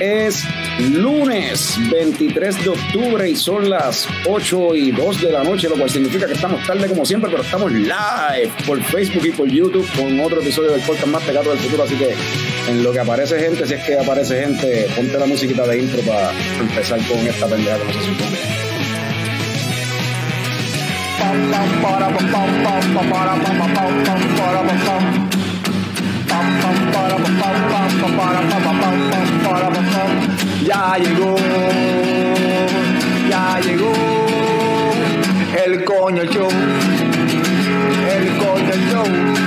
Es lunes 23 de octubre y son las 8 y 2 de la noche, lo cual significa que estamos tarde como siempre, pero estamos live por Facebook y por YouTube con otro episodio del podcast más pegado del futuro. Así que en lo que aparece gente, si es que aparece gente, ponte la musiquita de intro para empezar con esta pendeja que no se supone. Ya llegó, ya llegó el coño show, el coño show.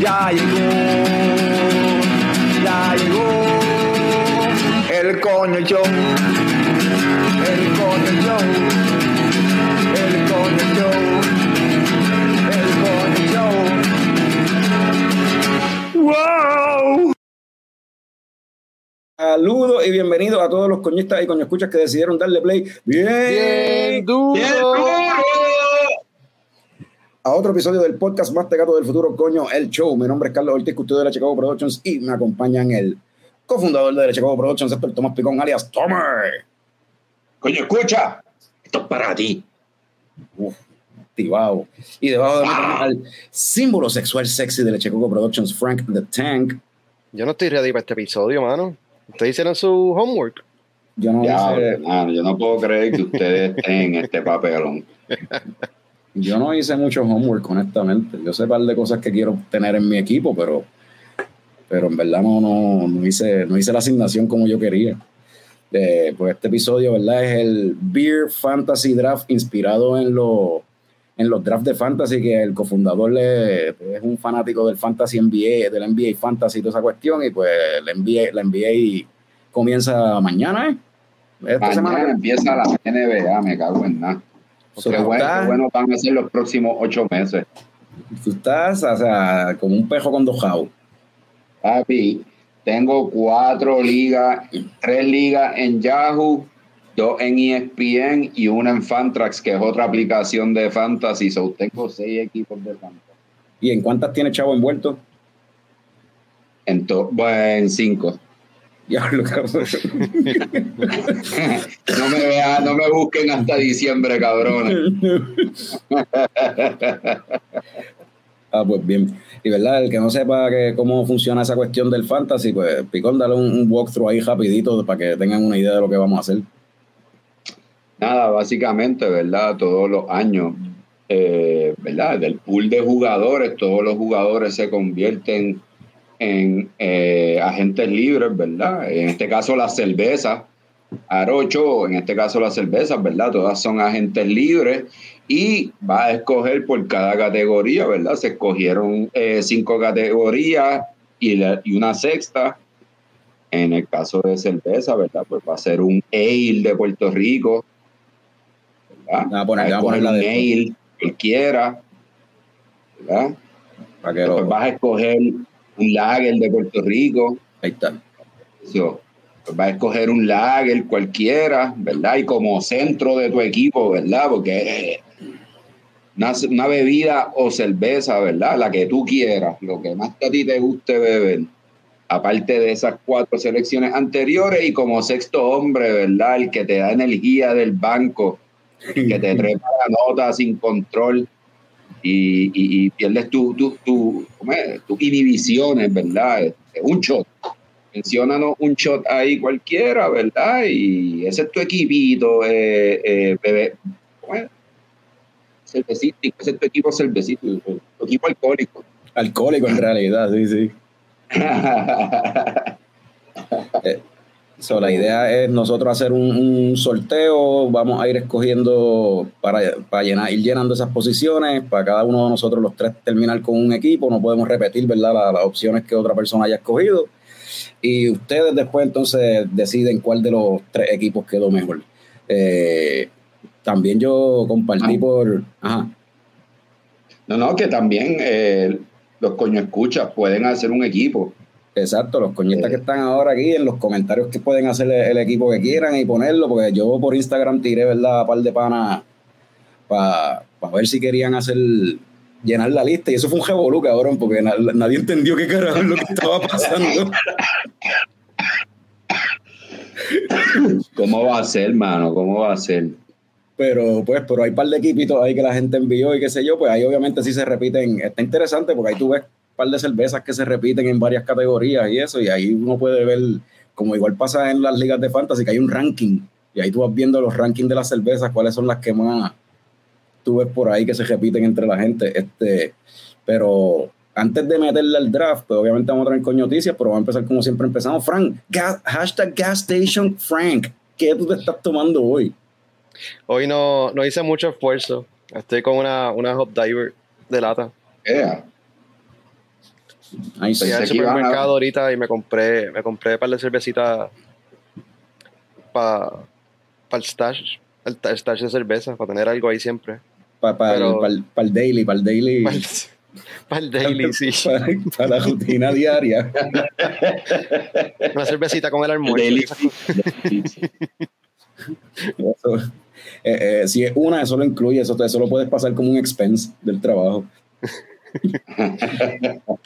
Ya llegó, ya llegó el coño show, el coño show, el coño show, el coño show. ¡Wow! Saludos y bienvenidos a todos los coñistas y coñoscuchas que decidieron darle play bien, duro. a otro episodio del podcast más pegado del futuro, coño, el show. Mi nombre es Carlos Ortiz, custodio de la Chicago Productions y me acompañan el cofundador de la Chicago Productions, Héctor Tomás Picón, alias Tomer. Coño, escucha. Esto es para ti. Uf, activado. Y debajo de mí al símbolo sexual sexy de la Chicago Productions, Frank the Tank. Yo no estoy ready para este episodio, mano. Ustedes hicieron su homework. Yo no, Ya, hice, yo no puedo creer que ustedes estén en este papelón. yo no hice mucho homework, honestamente. Yo sé un par de cosas que quiero tener en mi equipo, pero, pero en verdad no, no, no, hice, no hice la asignación como yo quería. Eh, pues este episodio, ¿verdad? Es el Beer Fantasy Draft inspirado en, los en los drafts de fantasy, que el cofundador le- es un fanático del fantasy NBA, del NBA Fantasy y toda esa cuestión, y pues la NBA, la NBA comienza mañana, ¿eh? Esta semana. Mañana empieza la NBA, me cago en nada. So, Qué bueno, estás- qué bueno van a ser los próximos ocho meses. Tú estás, o sea, como un pejo con dos jabos. Papi, tengo cuatro ligas, tres ligas en Yahoo, dos en ESPN y una en Fantrax, que es otra aplicación de fantasy. So, tengo seis equipos de fantasy. ¿Y en cuántas tiene Chavo envuelto? En, bueno, en cinco. Diablo, cabrón. No me vean, no me busquen hasta diciembre, cabrones. ah, pues bien. Y verdad, el que no sepa que cómo funciona esa cuestión del fantasy, pues Picón, dale un, un walkthrough ahí rapidito para que tengan una idea de lo que vamos a hacer. Nada, básicamente, ¿verdad? Todos los años, eh, ¿verdad? Del pool de jugadores, todos los jugadores se convierten en eh, agentes libres, ¿verdad? En este caso las cervezas, Arocho, en este caso las cervezas, ¿verdad? Todas son agentes libres y va a escoger por cada categoría, ¿verdad? Se escogieron eh, cinco categorías y, la- y una sexta. En el caso de cerveza, ¿verdad? Pues va a ser un ale de Puerto Rico. ¿verdad? Voy a poner- voy a poner un de- ale cualquiera. ¿verdad? Para que Después lo, vas a escoger un lager de Puerto Rico. ahí está. So, pues vas a escoger un lager cualquiera, ¿verdad? Y como centro de tu equipo, ¿verdad? Porque eh, una, una bebida o cerveza, ¿verdad? La que tú quieras, lo que más a ti te guste beber. Aparte de esas cuatro selecciones anteriores y como sexto hombre, ¿verdad? El que te da energía del banco, que te trepa la nota sin control y, y- y pierdes tu, tu, tu- tus inhibiciones, ¿verdad? Este, Un shot. Menciónanos un shot ahí cualquiera, ¿verdad? Y ese es tu equipito, eh, eh, bebé. Cervecístico, ese es tu equipo cervecito, tu equipo alcohólico. Alcohólico en realidad, sí, sí. So, la idea es nosotros hacer un, un sorteo, vamos a ir escogiendo para, para llenar, ir llenando esas posiciones, para cada uno de nosotros los tres terminar con un equipo, no podemos repetir ¿verdad? La- las opciones que otra persona haya escogido. Y ustedes después entonces deciden cuál de los tres equipos quedó mejor. Eh, también yo compartí Ah. por... Ajá. No, no, que también eh, los coño escuchas pueden hacer un equipo. Exacto, los coñistas Eh. que están ahora aquí, en los comentarios que pueden hacer el, el equipo que quieran y ponerlo, porque yo por Instagram tiré, ¿verdad?, a par de panas para ver si querían hacer, llenar la lista. Y eso fue un revolú, cabrón, porque na- nadie entendió qué carajo es lo que estaba pasando. ¿Cómo va a ser, mano? ¿Cómo va a ser? Pero pues, pero hay un par de equipitos ahí que la gente envió y qué sé yo, pues ahí obviamente sí se repiten. Está interesante porque ahí tú ves un par de cervezas que se repiten en varias categorías y eso, y ahí uno puede ver, como igual pasa en las ligas de fantasy, que hay un ranking, y ahí tú vas viendo los rankings de las cervezas, cuáles son las que más tú ves por ahí que se repiten entre la gente. Este, pero antes de meterle al draft, pues obviamente vamos a traer con noticias, pero vamos a empezar como siempre empezamos. Frank, gas- hashtag gas station Frank, ¿qué tú te estás tomando hoy? Hoy no, no hice mucho esfuerzo. Estoy con una, una Hop Diver de lata. Ea. Ahí sí. Fui al iban a- supermercado ahorita y me compré, me compré un par de cervecitas para el stash, el, el stash de cerveza, para tener algo ahí siempre. Para Pero- el, pa el daily, para el daily. Para el, para el daily, sí. Para la rutina diaria. Una cervecita con el almuerzo. Daily. Eso, eh, eh, si es una, eso lo incluye, eso, eso lo puedes pasar como un expense del trabajo.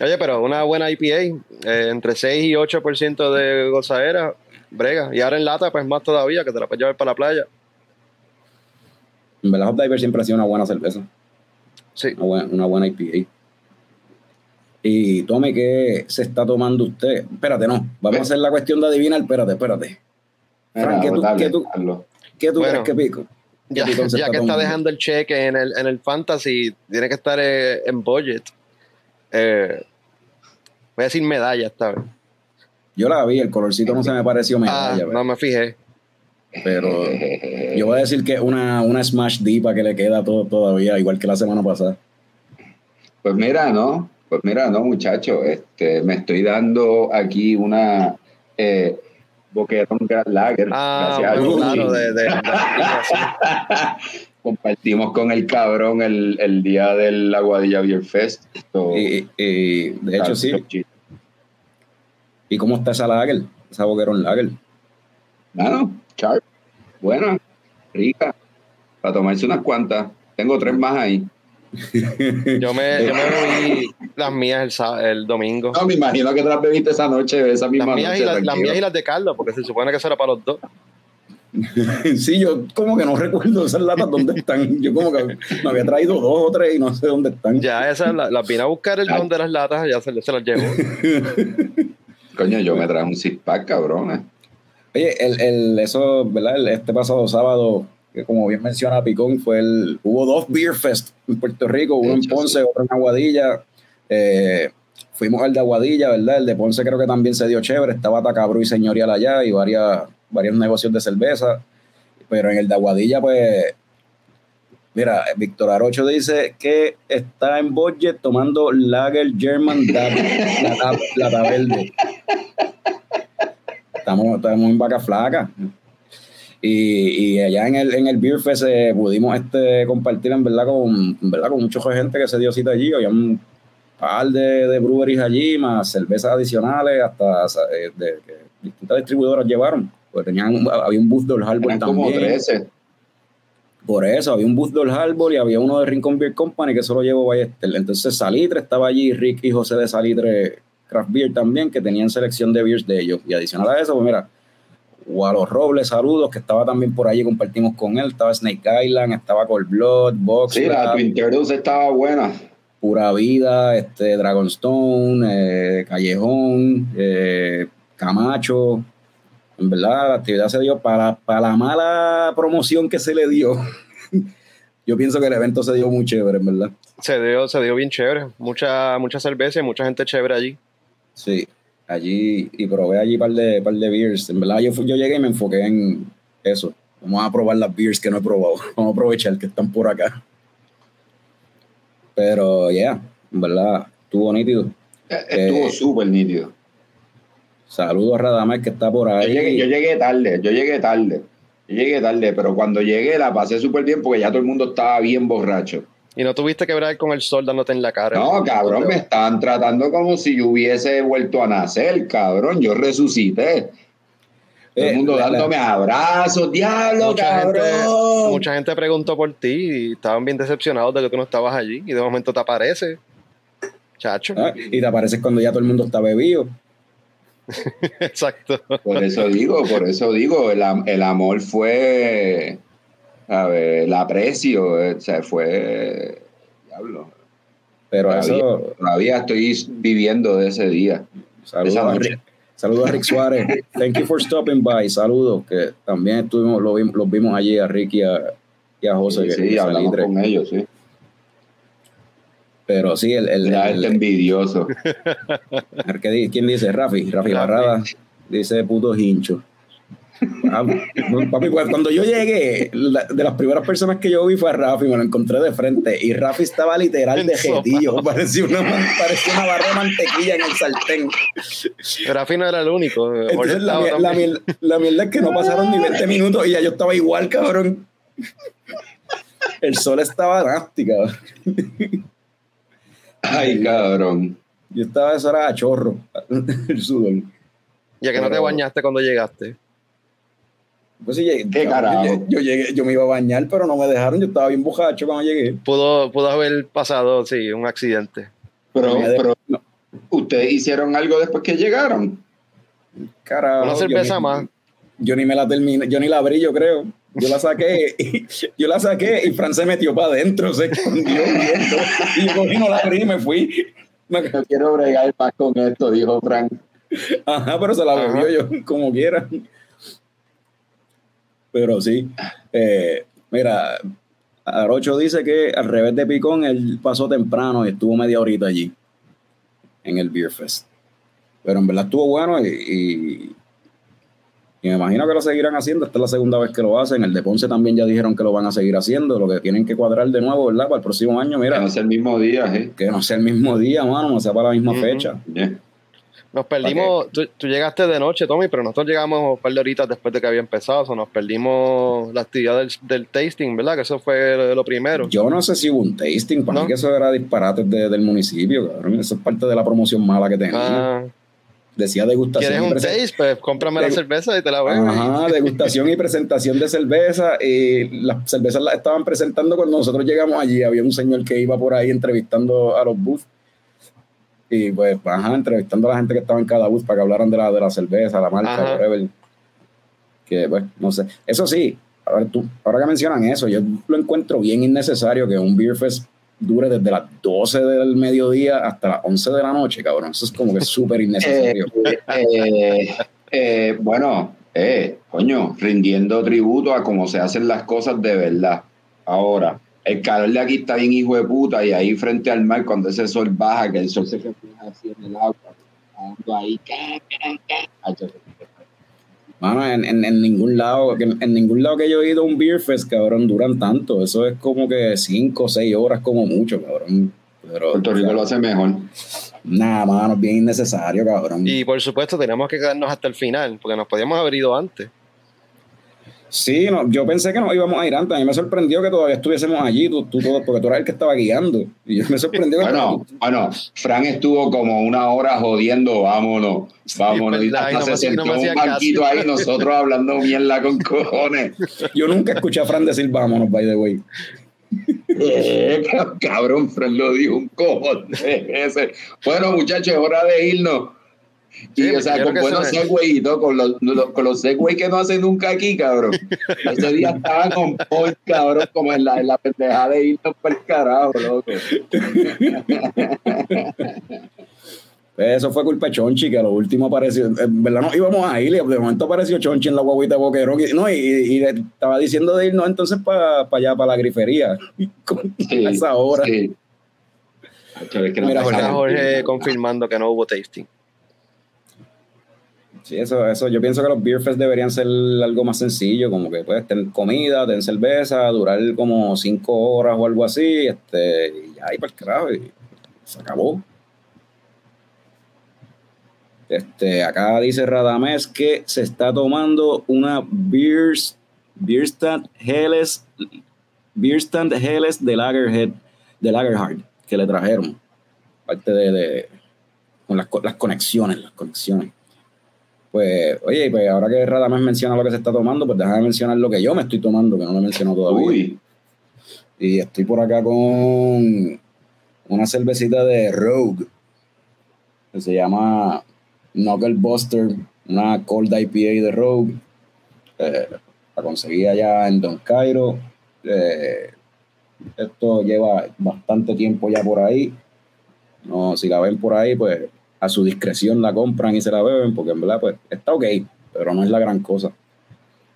Oye, pero una buena IPA, eh, entre 6 y 8% de gozadera, brega. Y ahora en lata, pues más todavía, que te la puedes llevar para la playa. En verdad, Hop Diver siempre ha sido una buena cerveza, Sí. una buena, una buena IPA. Y tome, ¿qué se está tomando usted? Espérate, no, vamos a hacer la cuestión de adivinar, espérate, espérate. Frank, ¿qué tú- Dale, qué tú-. ¿Qué tú Bueno. crees que pico? ¿Qué Ya, que está dejando el cheque en el, en el fantasy, tiene que estar eh, en budget. Eh, voy a decir medalla esta vez. Yo la vi, el colorcito no se me pareció Ah, medalla, no me fijé. pero yo voy a decir que una, una Smash Dipa que le queda todo, todavía, igual que la semana pasada. Pues mira, no, pues mira, no, muchacho, este, me estoy dando aquí una eh, boquerón Grand Lager. Ah, gracias a bueno, claro, de, de- de- Compartimos con el cabrón el, el día del Aguadilla Beer Fest. Esto- Y, y, de hecho, sí. Mano, ¿Y cómo está esa lager? Esa boquerón lager. sharp, buena, rica, para tomarse unas cuantas. Tengo tres más ahí. Yo, me, yo me bebí las mías el, el domingo. No, me imagino que te las bebiste esa noche, esa Las misma mías, noche. y las, las mías y las de Carlos, porque se supone que eso era para los dos. sí, yo como que no recuerdo esas latas dónde están. Yo como que me había traído dos o tres y no sé dónde están. Ya esas la- las vine a buscar el don de las latas, ya se, se las llevo. Coño, yo me traje un six pack, cabrón. eh. Oye, el, el, eso, ¿verdad? El- este pasado sábado, que como bien menciona Picón, fue el. Hubo dos Beer Fest en Puerto Rico, uno en Ponce, sí. otro en Aguadilla. Eh, fuimos al de Aguadilla, ¿verdad? El de Ponce creo que también se dio chévere. Estaba Tacabro y Señorial allá y varias, varios negocios de cerveza. Pero en el de Aguadilla, pues. Mira, Víctor Arocho dice que está en budget tomando Lager German Dab, la, verde. Estamos, estamos en vaca flaca. Y, y allá en el, en el Beer Fest eh, pudimos este, compartir en verdad con, en verdad con mucha gente que se dio cita allí. Había un par de, de breweries allí, más cervezas adicionales, hasta eh, de, que distintas distribuidoras llevaron. Pues tenían, había un booth del Harbor Eran como también. 13. Por eso, había un booth del Harbor y había uno de Rincon Beer Company que eso lo llevó Ballester. Entonces Salitre estaba allí, Rick y José de Salitre Craft Beer también, que tenían selección de beers de ellos. Y adicional a eso, pues mira, Walo Robles, saludos, que estaba también por allí, compartimos con él. Estaba Snake Island, estaba Cold Blood, Box, Sí, la Twin Turtles estaba buena. Pura Vida, este, Dragonstone, eh, Callejón, eh, Camacho. En verdad, la actividad se dio para, para la mala promoción que se le dio. Yo pienso que el evento se dio muy chévere, en verdad. Se dio, se dio bien chévere. Mucha, mucha cerveza y mucha gente chévere allí. Sí, allí, y probé allí un par de, par de beers. En verdad, yo, yo llegué y me enfoqué en eso. Vamos a probar las beers que no he probado. Vamos a aprovechar que están por acá. Pero, ya, en verdad, estuvo nítido. Eh, Estuvo Eh, súper nítido. Saludos a Radamel que está por Yo ahí. llegué, yo llegué tarde, yo llegué tarde. Yo llegué tarde, pero cuando llegué la pasé súper bien porque ya todo el mundo estaba bien borracho. Y no tuviste que ver con el sol dándote en la cara. No, cabrón, me estaban tratando como si yo hubiese vuelto a nacer, cabrón. Yo resucité. Todo el Eh, mundo dándome abrazos, diablo, Mucha gente, cabrón. mucha gente preguntó por ti y estaban bien decepcionados de que tú no estabas allí. Y de momento te aparece. Chacho. Ah, Y te apareces cuando ya todo el mundo está bebido. Exacto. Por eso digo, por eso digo, el amor fue, a ver, el aprecio, eh, o sea, fue, diablo, Pero todavía, eso, todavía estoy viviendo de ese día. saludos a. Rick, saludos a Rick Suárez. Thank you for stopping by. Saludos, que también estuvimos, lo vimos, los vimos allí a Rick y a, y a José. Sí, que- sí, hablamos salitre. con ellos, sí. Pero sí, el, el, Era el- este envidioso. el ¿quién dice? Rafi, Rafi Barrada, dice puto hincho. Ah, papi, pues, cuando yo llegué, la- de las primeras personas que yo vi fue a Rafi, me lo encontré de frente y Rafi estaba literal de jetillo, parecía una, man- parecía una barra de mantequilla en el sartén. Rafi no era el único. Jorge Entonces la, mierda es que no pasaron ni 20 minutos y ya yo estaba igual, cabrón. El sol estaba nasty, cabrón. Ay, cabrón. Yo estaba, eso era a chorro, el sudor. Ya que no te bañaste cuando llegaste. Pues sí, llegué- ¿Qué yo- carajo? Yo, yo llegué, yo me iba a bañar, pero no me dejaron. Yo estaba bien bojacho cuando llegué. Pudo, pudo haber pasado, sí, un accidente. Pero, no, ¿ustedes hicieron algo después que llegaron? carajo, Una yo cerveza ni- más. Yo ni me la terminé, yo ni la abrí, yo creo. Yo la saqué, y, yo la saqué y Fran se metió para adentro, se escondió viendo. Y yo cogí, no la abrí y me fui. No quiero bregar más con esto, dijo Frank. Ajá, pero se la bebió yo, como quiera. Pero sí. eh, mira, Arocho dice que al revés de Picón, él pasó temprano y estuvo media horita allí, en el Beer Fest. Pero en verdad estuvo bueno y, y, y me imagino que lo seguirán haciendo. Esta es la segunda vez que lo hacen. El de Ponce también ya dijeron que lo van a seguir haciendo. Lo que tienen que cuadrar de nuevo, ¿verdad? Para el próximo año, Que mira, no es el mismo día, ¿eh? que no sea el mismo día, mano, no sea para la misma fecha. Yeah. Nos perdimos, tú, tú llegaste de noche, Tommy, pero nosotros llegamos un par de horitas después de que había empezado. O sea, nos perdimos la actividad del, del tasting, ¿verdad? Que eso fue lo, lo primero. Yo no sé si hubo un tasting, para ¿No? mí que eso era disparate de- del municipio, cabrón. Eso es parte de la promoción mala que tenía. Ah, Decía degustación. ¿Quieres un taste? Pues cómprame la cerveza y te la bebes. Ajá, degustación y presentación de cerveza. Y las cervezas las estaban presentando cuando nosotros llegamos allí. Había un señor que iba por ahí entrevistando a los booths. Y pues, ajá, entrevistando a la gente que estaba en cada booth para que hablaran de la, de la cerveza, la marca, whatever. Que, pues, no sé. Eso sí, ahora, tú, ahora que mencionan eso, yo lo encuentro bien innecesario que un Beer Fest dure desde las 12 del mediodía hasta las 11 de la noche, cabrón. Eso es como que súper innecesario. Eh, eh, bueno, eh, coño, rindiendo tributo a cómo se hacen las cosas de verdad. Ahora, el calor de aquí está bien hijo de puta y ahí frente al mar cuando ese sol baja, que el sol se refleja así en el agua, ando ahí, Mano, en, en, en ningún lado, que- en ningún lado que yo he ido a un beer fest, cabrón, duran tanto. Eso es como que 5 o 6 horas como mucho, cabrón. Pero, Puerto Rico lo hace mejor. Nada, mano, es bien innecesario, cabrón. Y por supuesto, teníamos que quedarnos hasta el final, porque nos podíamos haber ido antes. Sí, no, yo pensé que nos íbamos a ir antes. A mí me sorprendió que todavía estuviésemos allí, tú, tú todo, porque tú eras el que estaba guiando. Y yo me sorprendió que Bueno, bueno, Fran estuvo como una hora jodiendo, vámonos, vámonos. y hasta no se me- no sentó en un banquito ahí, nosotros hablando mierda con cojones. yo nunca escuché a Fran decir vámonos, by the way. Eh, cabrón, Fran lo dijo un cojón. Ese. Bueno, muchachos, es hora de irnos. Y, Sí, o sea, con buenos segways y todo, con los, los- con los segways que no hacen nunca aquí, cabrón. Ese día estaban con point, cabrón, como en la, en la pendejada de irnos para el carajo, loco. Pues Eso fue culpa de Chonchi, que a lo último apareció. En verdad no íbamos a ir, y de momento apareció Chonchi en la guaguita de Boquerón. Y, no, y, y le estaba diciendo de irnos entonces para allá, para la grifería. Sí, a esa hora. sí. Mira, Jorge. Jorge confirmando que no hubo tasting. Sí, eso, eso, yo pienso que los beer fest deberían ser algo más sencillo, como que puedes tener comida, tener cerveza, durar como cinco horas o algo así, este, y ya, y para el carajo, y se acabó. Este, acá dice Radamés que se está tomando una beer, beer stand Helles, beer stand Helles de Lagerhead de Lagerhard que le trajeron. Parte de, de con las, las, conexiones, las conexiones. Pues, oye, pues ahora que Radamés menciona lo que se está tomando, pues déjame mencionar lo que yo me estoy tomando, que no lo he mencionado todavía. Uy. Y estoy por acá con una cervecita de Rogue, que se llama Knuckle Buster, una Cold IPA de Rogue. Eh, la conseguí allá en Don Cairo. Eh, esto lleva bastante tiempo ya por ahí. No, si la ven por ahí, pues a su discreción la compran y se la beben, porque en verdad, pues está ok, pero no es la gran cosa.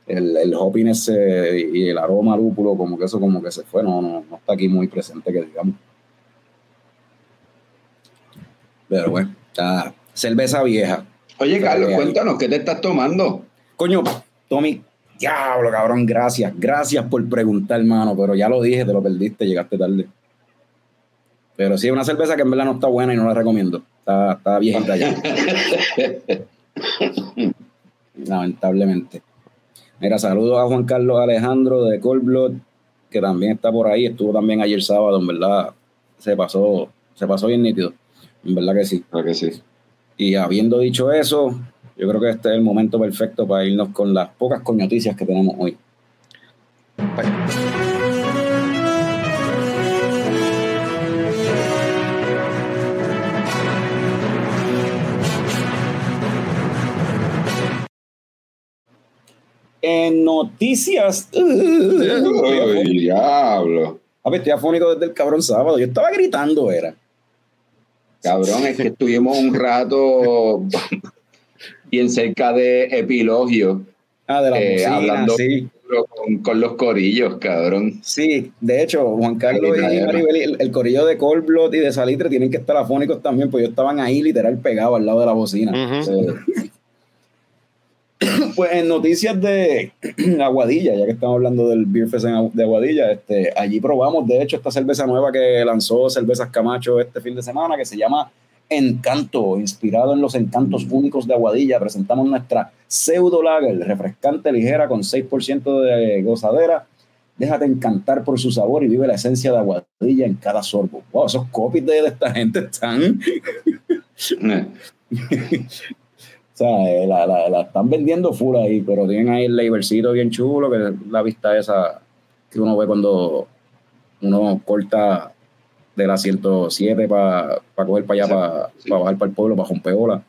El, el hopping ese y el aroma lúpulo, como que eso como que se fue, no, no, no está aquí muy presente, que digamos. Pero bueno, está cerveza vieja. Oye, Carlos, cuéntanos, ¿qué te estás tomando? Coño, Tommy, diablo, cabrón, gracias. Gracias por preguntar, hermano, pero ya lo dije, te lo perdiste, llegaste tarde. Pero sí, es una cerveza que en verdad no está buena y no la recomiendo. Está, está viejita ya. Lamentablemente. Mira, saludos a Juan Carlos Alejandro de Cold que también está por ahí. Estuvo también ayer sábado, en verdad. Se pasó, se pasó bien nítido. En verdad que sí. que sí. Y habiendo dicho eso, yo creo que este es el momento perfecto para irnos con las pocas coñoticias que tenemos hoy. En noticias. Uy, diablo. A ver, estoy afónico desde el cabrón sábado. Yo estaba gritando, era. Cabrón, es que estuvimos un rato bien cerca de Epilogio. Ah, de la eh, hablando sí. con, los corillos, cabrón. Sí, de hecho, Juan Carlos y Maribel, el, corillo de Colblot y de Salitre tienen que estar afónicos también, pues ellos estaban ahí literal pegados al lado de la bocina. pues en noticias de Aguadilla, ya que estamos hablando del Beer Fest de Aguadilla, este, allí probamos, de hecho, esta cerveza nueva que lanzó Cervezas Camacho este fin de semana, que se llama Encanto, inspirado en los encantos únicos de Aguadilla. Presentamos nuestra pseudo lager, refrescante, ligera, con 6% de gozadera. Déjate encantar por su sabor y vive la esencia de Aguadilla en cada sorbo. Wow, esos copies de, esta gente están... O sea, eh, la, la, están vendiendo full ahí, pero tienen ahí el labelcito bien chulo, que es la vista esa que uno ve cuando uno corta de la 107 para coger para allá, para, bajar para el pueblo, para Jompeola.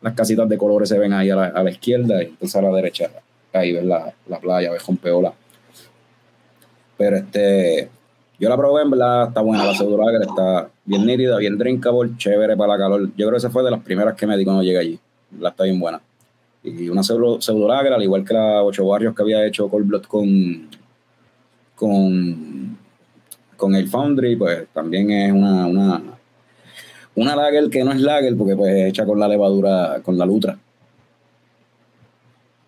Las casitas de colores se ven ahí a la, izquierda y entonces a la derecha, ahí ves la, la playa, ves Jompeola. Pero este, yo la probé, en verdad está buena la que está bien nítida, bien drinkable, chévere para la calor. Yo creo que esa fue de las primeras que me di cuando llegué allí la está bien buena. Y una pseudo, pseudo al igual que la Ocho Barrios que había hecho Cold Blood con, con, con el Foundry, pues también es una, una, una lager que no es lager porque pues es hecha con la levadura, con la lutra.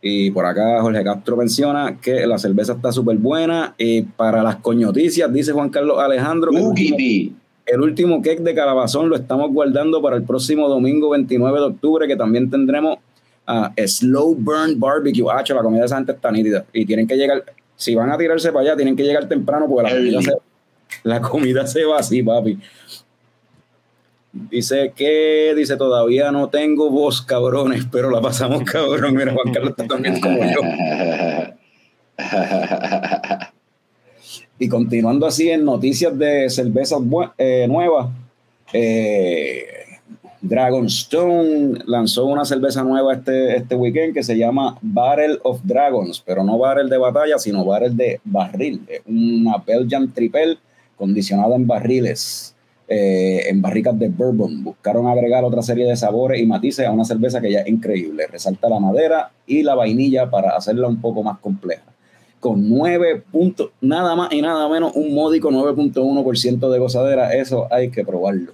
Y por acá Jorge Castro menciona que la cerveza está súper buena. Y para las coñoticias, dice Juan Carlos Alejandro. Que el último cake de calabazón lo estamos guardando para el próximo domingo 29 de octubre, que también tendremos a Slow Burn Barbecue. Ah, la comida de esa gente está nítida. Y tienen que llegar, si van a tirarse para allá, tienen que llegar temprano porque la comida, se, la comida se va así, papi. Dice que, dice, todavía no tengo voz, cabrones, pero la pasamos cabrón. Mira, Juan Carlos está también como yo. Y continuando así en noticias de cervezas eh, nuevas, eh, Dragonstone lanzó una cerveza nueva este, este weekend que se llama Barrel of Dragons, pero no barrel de batalla, sino barrel de barril. una Belgian Triple condicionada en barriles, eh, en barricas de bourbon. Buscaron agregar otra serie de sabores y matices a una cerveza que ya es increíble. Resalta la madera y la vainilla para hacerla un poco más compleja con 9 puntos, nada más y nada menos, un módico 9.1% de gozadera. Eso hay que probarlo.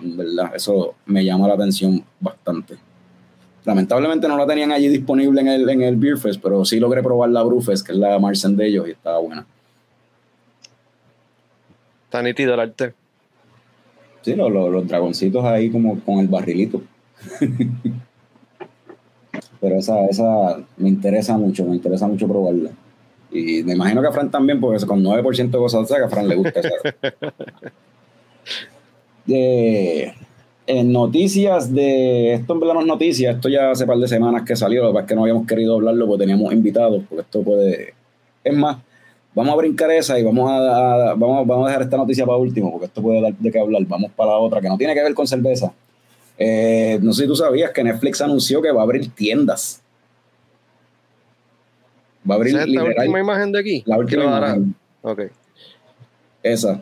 En verdad, eso me llama la atención bastante. Lamentablemente no la tenían allí disponible en el, en el Beer Fest, pero sí logré probar la Brewfest, que es la Marcen de ellos, y estaba buena. Está nítido el arte. Sí, los, los dragoncitos ahí como con el barrilito. Pero esa, esa me interesa mucho, me interesa mucho probarla. Y me imagino que a Fran también, porque con 9% de cosas que a Fran le gusta. de, en noticias de. Esto en verdad no es noticia, esto ya hace par de semanas que salió, lo que es que no habíamos querido hablarlo porque teníamos invitados, porque esto puede. Es más, vamos a brincar esa y vamos a, vamos, vamos a dejar esta noticia para último, porque esto puede dar de qué hablar. Vamos para la otra, que no tiene que ver con cerveza. Eh, no sé si tú sabías que Netflix anunció que va a abrir tiendas. Va a abrir ¿Esa es la última imagen de aquí? La última imagen. Ok. Esa.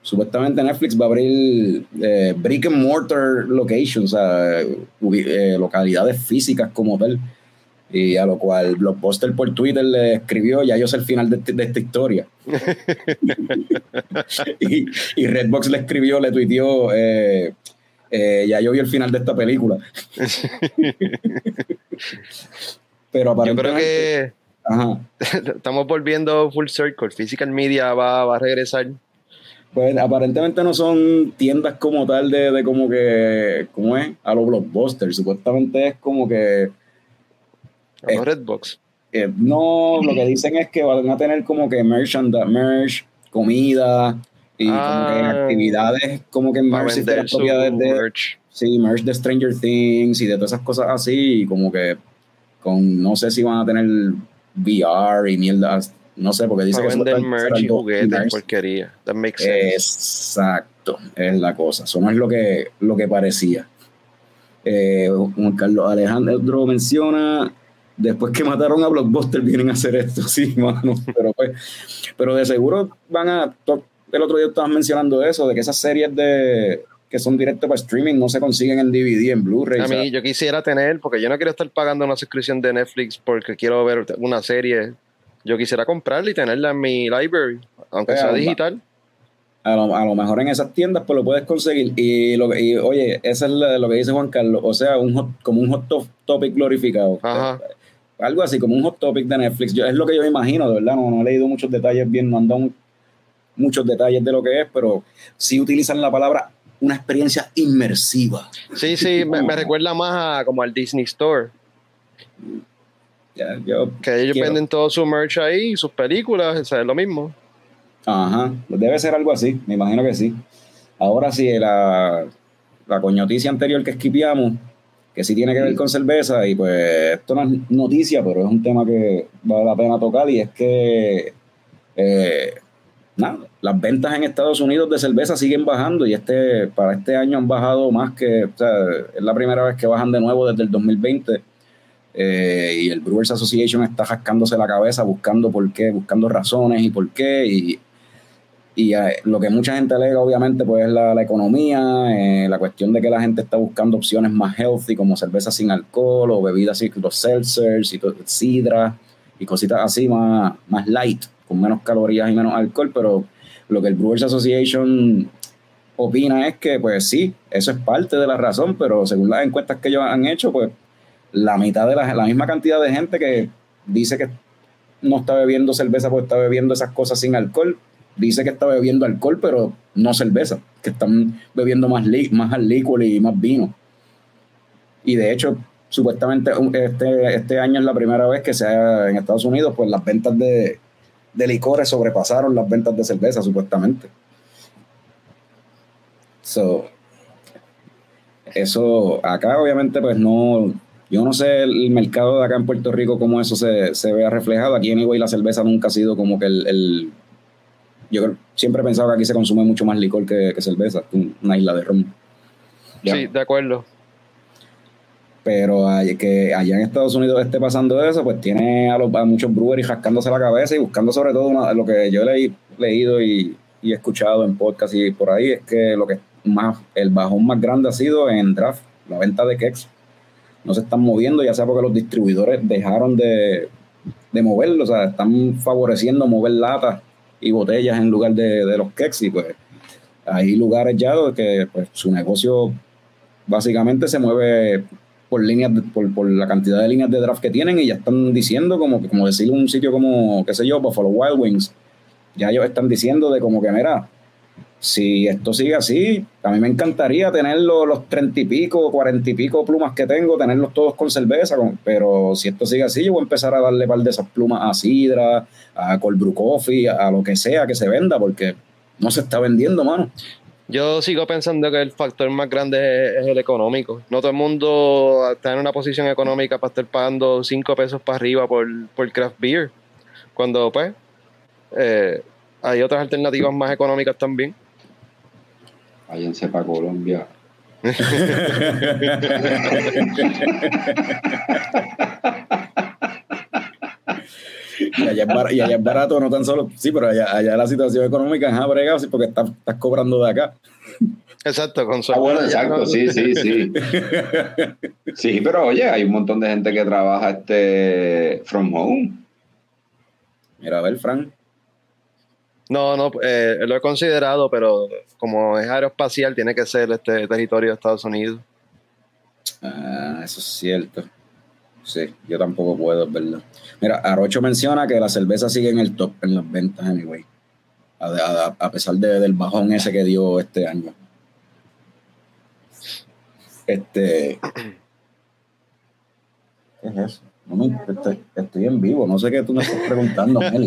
Supuestamente Netflix va a abrir eh, brick and mortar locations, o sea, eh, localidades físicas como tal. Y a lo cual Blockbuster por Twitter le escribió, ya yo sé el final de, esta historia. y, y, Redbox le escribió, le tuiteó, eh, eh, ya yo vi el final de esta película. Pero aparentemente... Yo creo que estamos volviendo full circle. Physical Media va, va, a regresar. Pues aparentemente no son tiendas como tal de, de como que, ¿cómo es? A los blockbusters. Supuestamente es como que... A los Redbox. Eh, no, lo que dicen es que van a tener como que merchandise, merch, comida, y como que ah. actividades como que merch de las propiedades de merch. sí merch de Stranger Things y de todas esas cosas así y como que con no sé si van a tener VR y mierdas no sé porque dice que vender merch y juguetes porquería. That makes sense. Exacto es la cosa. Eso no es lo que lo que parecía. Eh, Juan Carlos Alejandro menciona después que mataron a Blockbuster vienen a hacer esto. Sí mano pero pues pero de seguro van a el otro día estabas mencionando eso, de que esas series de que son directos para streaming no se consiguen en DVD, en Blu-ray. A mí yo quisiera tener, porque yo no quiero estar pagando una suscripción de Netflix porque quiero ver una serie. Yo quisiera comprarla y tenerla en mi library, aunque sea digital. A lo, mejor en esas tiendas pues lo puedes conseguir. Y, lo, y oye, eso es lo, que dice Juan Carlos. O sea, un como un hot topic glorificado. Algo así, como un hot topic de Netflix. Yo, es lo que yo imagino, de verdad. No, no he leído muchos detalles bien, no han dado muchos detalles de lo que es, pero sí utilizan la palabra una experiencia inmersiva. Sí, sí, me, recuerda más a como al Disney Store. que ellos venden todo su merch ahí, sus películas, o sea, es lo mismo. Ajá, debe ser algo así, me imagino que sí. Ahora sí, la, la coñoticia anterior que esquipiamos, que sí tiene que ver con cerveza, y pues esto no es noticia, pero es un tema que vale la pena tocar, y es que eh, nada, las ventas en Estados Unidos de cerveza siguen bajando y este para este año han bajado más que, o sea, es la primera vez que bajan de nuevo desde el 2020 eh, y el Brewers Association está rascándose la cabeza buscando por qué, buscando razones y por qué y, y eh, lo que mucha gente alega obviamente pues es la, economía, eh, la cuestión de que la gente está buscando opciones más healthy como cerveza sin alcohol o bebidas los seltzers y sidra cositas así más, más light con menos calorías y menos alcohol, pero lo que el Brewers Association opina es que, pues sí, eso es parte de la razón, pero según las encuestas que ellos han hecho, pues la mitad de la, la misma cantidad de gente que dice que no está bebiendo cerveza porque está bebiendo esas cosas sin alcohol, dice que está bebiendo alcohol, pero no cerveza, que están bebiendo más, más alcohol y más vino. Y de hecho, supuestamente este, este año es la primera vez que sea en Estados Unidos, pues las ventas de, de licores sobrepasaron las ventas de cerveza, supuestamente. So, eso, acá obviamente, pues no, yo no sé el mercado de acá en Puerto Rico cómo eso se, se vea reflejado. Aquí en Iguay la cerveza nunca ha sido como que el, yo siempre he pensado que aquí se consume mucho más licor que, que cerveza, una isla de ron. Sí, de acuerdo pero que allá en Estados Unidos esté pasando eso, pues tiene a, los, muchos breweries rascándose la cabeza y buscando sobre todo lo que yo he leído y, y, escuchado en podcast y por ahí es que lo que más el bajón más grande ha sido en draft, la venta de keks. No se están moviendo, ya sea porque los distribuidores dejaron de, de moverlo, o sea, están favoreciendo mover latas y botellas en lugar de, de los keks y pues hay lugares ya que pues, su negocio básicamente se mueve por líneas por, por, la cantidad de líneas de draft que tienen y ya están diciendo como que como decir un sitio como qué sé yo Buffalo Wild Wings ya ellos están diciendo de como que mira si esto sigue así, a mí me encantaría tener los, 30 y pico, 40 y pico plumas que tengo, tenerlos todos con cerveza, pero si esto sigue así, yo voy a empezar a darle par de esas plumas a Sidra, a Cold Coffee, a, a lo que sea que se venda, porque no se está vendiendo, mano. Yo sigo pensando que el factor más grande es, es el económico. No todo el mundo está en una posición económica para estar pagando 5 pesos para arriba por, por craft beer. Cuando, pues, eh, hay otras alternativas más económicas también. Váyanse para Colombia. Y allá, es bar- y allá es barato, no tan solo, sí, pero allá, allá la situación económica es abregada, sí, porque estás, estás cobrando de acá. Exacto, con Ah, bueno, exacto, no- sí, sí, sí. Sí, pero oye, hay un montón de gente que trabaja este from home. Mira, a ver, Frank. No, no, eh, lo he considerado, pero como es aeroespacial, tiene que ser este territorio de Estados Unidos. Ah, eso es cierto. Sí, yo tampoco puedo, es verdad. Mira, Arocho menciona que la cerveza sigue en el top en las ventas, anyway. A, a- a pesar de- del bajón ese que dio este año. Este. ¿Qué es eso? No me- estoy, estoy en vivo, no sé qué tú me estás preguntando, Meli.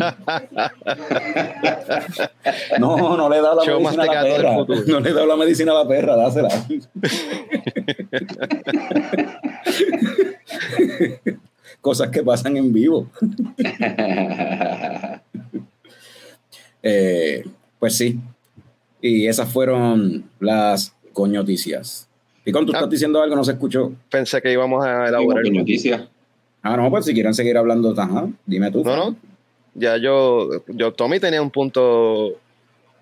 No, no le he dado la Show medicina a la perra. No le he dado la medicina a la perra, dásela. Cosas que pasan en vivo. Eh, pues sí. Y esas fueron las coñoticias. Picón, tú Ah. estás diciendo algo, no se escuchó. Pensé que íbamos a elaborar. ¿Qué noticia? Ah, no, pues si quieren seguir hablando, ajá, dime tú. No, no. Ya yo, yo, Tommy tenía un punto.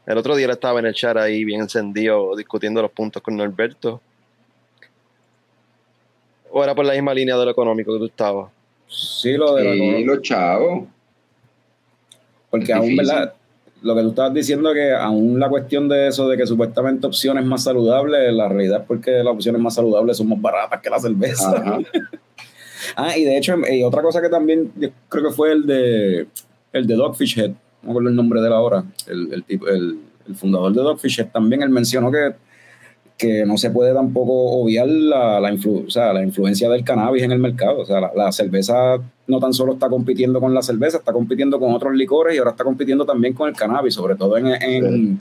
El otro día él estaba en el chat ahí bien encendido discutiendo los puntos con Norberto. ¿O era por la misma línea de lo económico que tú estabas? Sí, lo de la Y los chavos. Porque aún, Difícil. ¿verdad? Lo que tú estabas diciendo que aún la cuestión de eso de que supuestamente opciones más saludables, la realidad es porque las opciones más saludables son más baratas que la cerveza. Ah, y de hecho, y otra cosa que también yo creo que fue el de el de Dogfish Head, no me acuerdo el nombre de él ahora, el, el, tipo, el, el fundador de Dogfish Head también, él mencionó que, que no se puede tampoco obviar la, la, influ- o sea, la influencia del cannabis en el mercado. O sea, la, la cerveza no tan solo está compitiendo con la cerveza, está compitiendo con otros licores y ahora está compitiendo también con el cannabis, sobre todo en, en,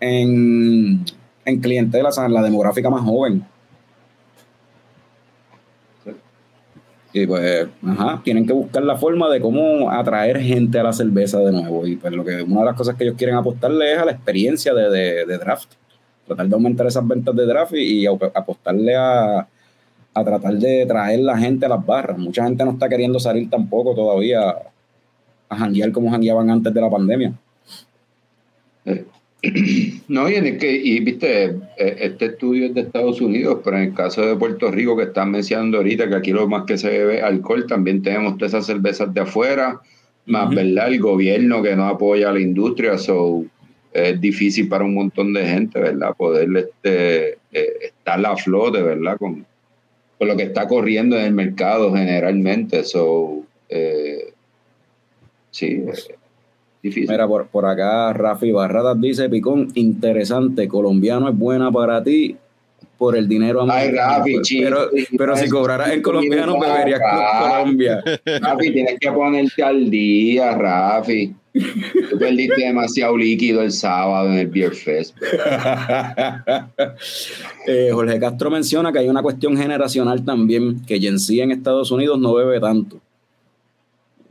en, en clientela, o sea, en la demográfica más joven. Y pues, ajá, tienen que buscar la forma de cómo atraer gente a la cerveza de nuevo. Y pues lo que una de las cosas que ellos quieren apostarle es a la experiencia de, de- de draft. Tratar de aumentar esas ventas de draft y, y ap- apostarle a, a tratar de traer la gente a las barras. Mucha gente no está queriendo salir tampoco todavía a janguear como jangueaban antes de la pandemia. No, y, en el que, y viste, eh, este estudio es de Estados Unidos, pero en el caso de Puerto Rico, que están mencionando ahorita, que aquí lo más que se bebe es alcohol, también tenemos todas esas cervezas de afuera, más. ¿verdad? El gobierno que no apoya a la industria, so, es difícil para un montón de gente, ¿verdad? Poder este, eh, estar a flote, ¿verdad? Con, con lo que está corriendo en el mercado generalmente, so, eh, sí, eh, difícil. Mira, por, por acá Rafi Barradas dice, Picón, interesante, colombiano es buena para ti por el dinero Ay, americano". Rafi, pero, chico, pero, si cobraras en colombiano, beberías Colombia. Rafi, tienes que ponerte al día, Rafi. Tú perdiste demasiado líquido el sábado en el Beer Fest. Eh, Jorge Castro menciona que hay una cuestión generacional también, que Gen Z en Estados Unidos no bebe tanto.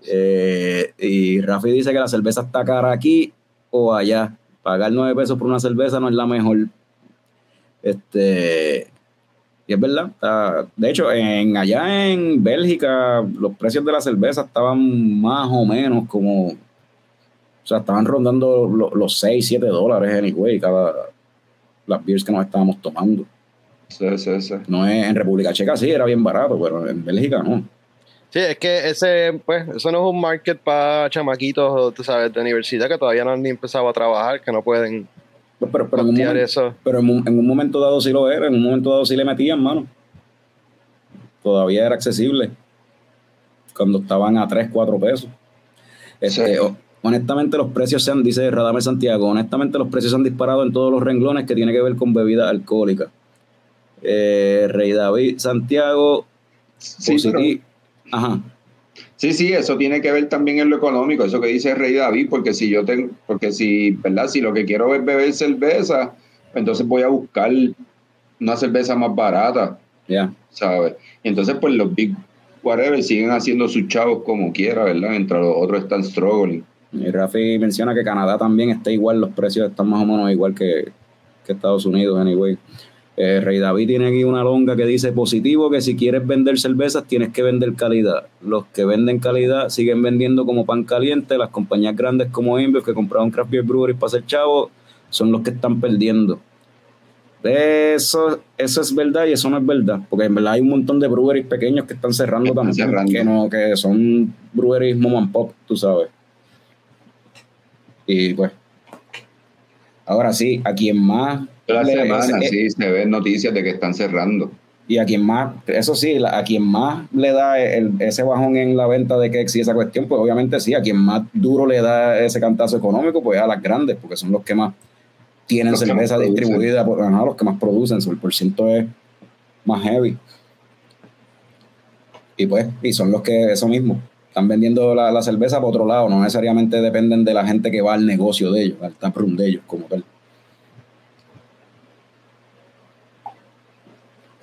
Eh, y Rafi dice que la cerveza está cara aquí o allá. Pagar nueve pesos por una cerveza no es la mejor. Este, y es verdad. está- de hecho, en allá en Bélgica, los precios de la cerveza estaban más o menos como. O sea, estaban rondando lo- los 6, 7 dólares anyway, cada las beers que nos estábamos tomando. Sí, sí, sí. No es, en República Checa sí era bien barato, pero en Bélgica no. Sí, es que ese, pues, eso no es un market para chamaquitos, tú sabes, de universidad que todavía no han ni empezado a trabajar, que no pueden Pero, pero, en, un momento, eso. pero en, un, en un momento dado sí lo era, en un momento dado sí le metían, mano. Todavía era accesible. Cuando estaban a 3, 4 pesos. Este, Sí. honestamente los precios se han, dice Radame Santiago, honestamente los precios se han disparado en todos los renglones que tiene que ver con bebidas alcohólicas. Eh, Rey David Santiago, Sí, pero- ajá, Sí, sí, eso tiene que ver también en lo económico, eso que dice Rey David, porque si yo tengo, porque si, ¿verdad? Si lo que quiero es beber cerveza, entonces voy a buscar una cerveza más barata, ya. ¿sabes? Y entonces, pues los big whatever siguen haciendo sus chavos como quiera, ¿verdad? Mientras los otros están struggling. Y Rafi menciona que Canadá también está igual, los precios están más o menos igual que, que Estados Unidos, anyway. Eh, Rey David tiene aquí una longa que dice positivo que si quieres vender cervezas tienes que vender calidad. Los que venden calidad siguen vendiendo como pan caliente. Las compañías grandes como InBev que compraron craft beer breweries para ser chavos son los que están perdiendo. Eso, eso es verdad y eso no es verdad, porque en verdad hay un montón de breweries pequeños que están cerrando Están también, cerrando. que no, que son breweries mom and pop, tú sabes. Y pues, ahora sí, a quien más La le- semana, eh, sí, se ven noticias de que están cerrando. y a quien más, eso sí, a quien más le da el- ese bajón en la venta de Kex y esa cuestión, pues obviamente sí, a quien más duro le da ese cantazo económico, pues a las grandes, porque son los que más tienen Los que cerveza más distribuida, por, ajá, los que más producen, el por ciento es más heavy. Y pues, y son los que, eso mismo, están vendiendo la, la cerveza por otro lado, no necesariamente dependen de la gente que va al negocio de ellos, al taproom de ellos como tal.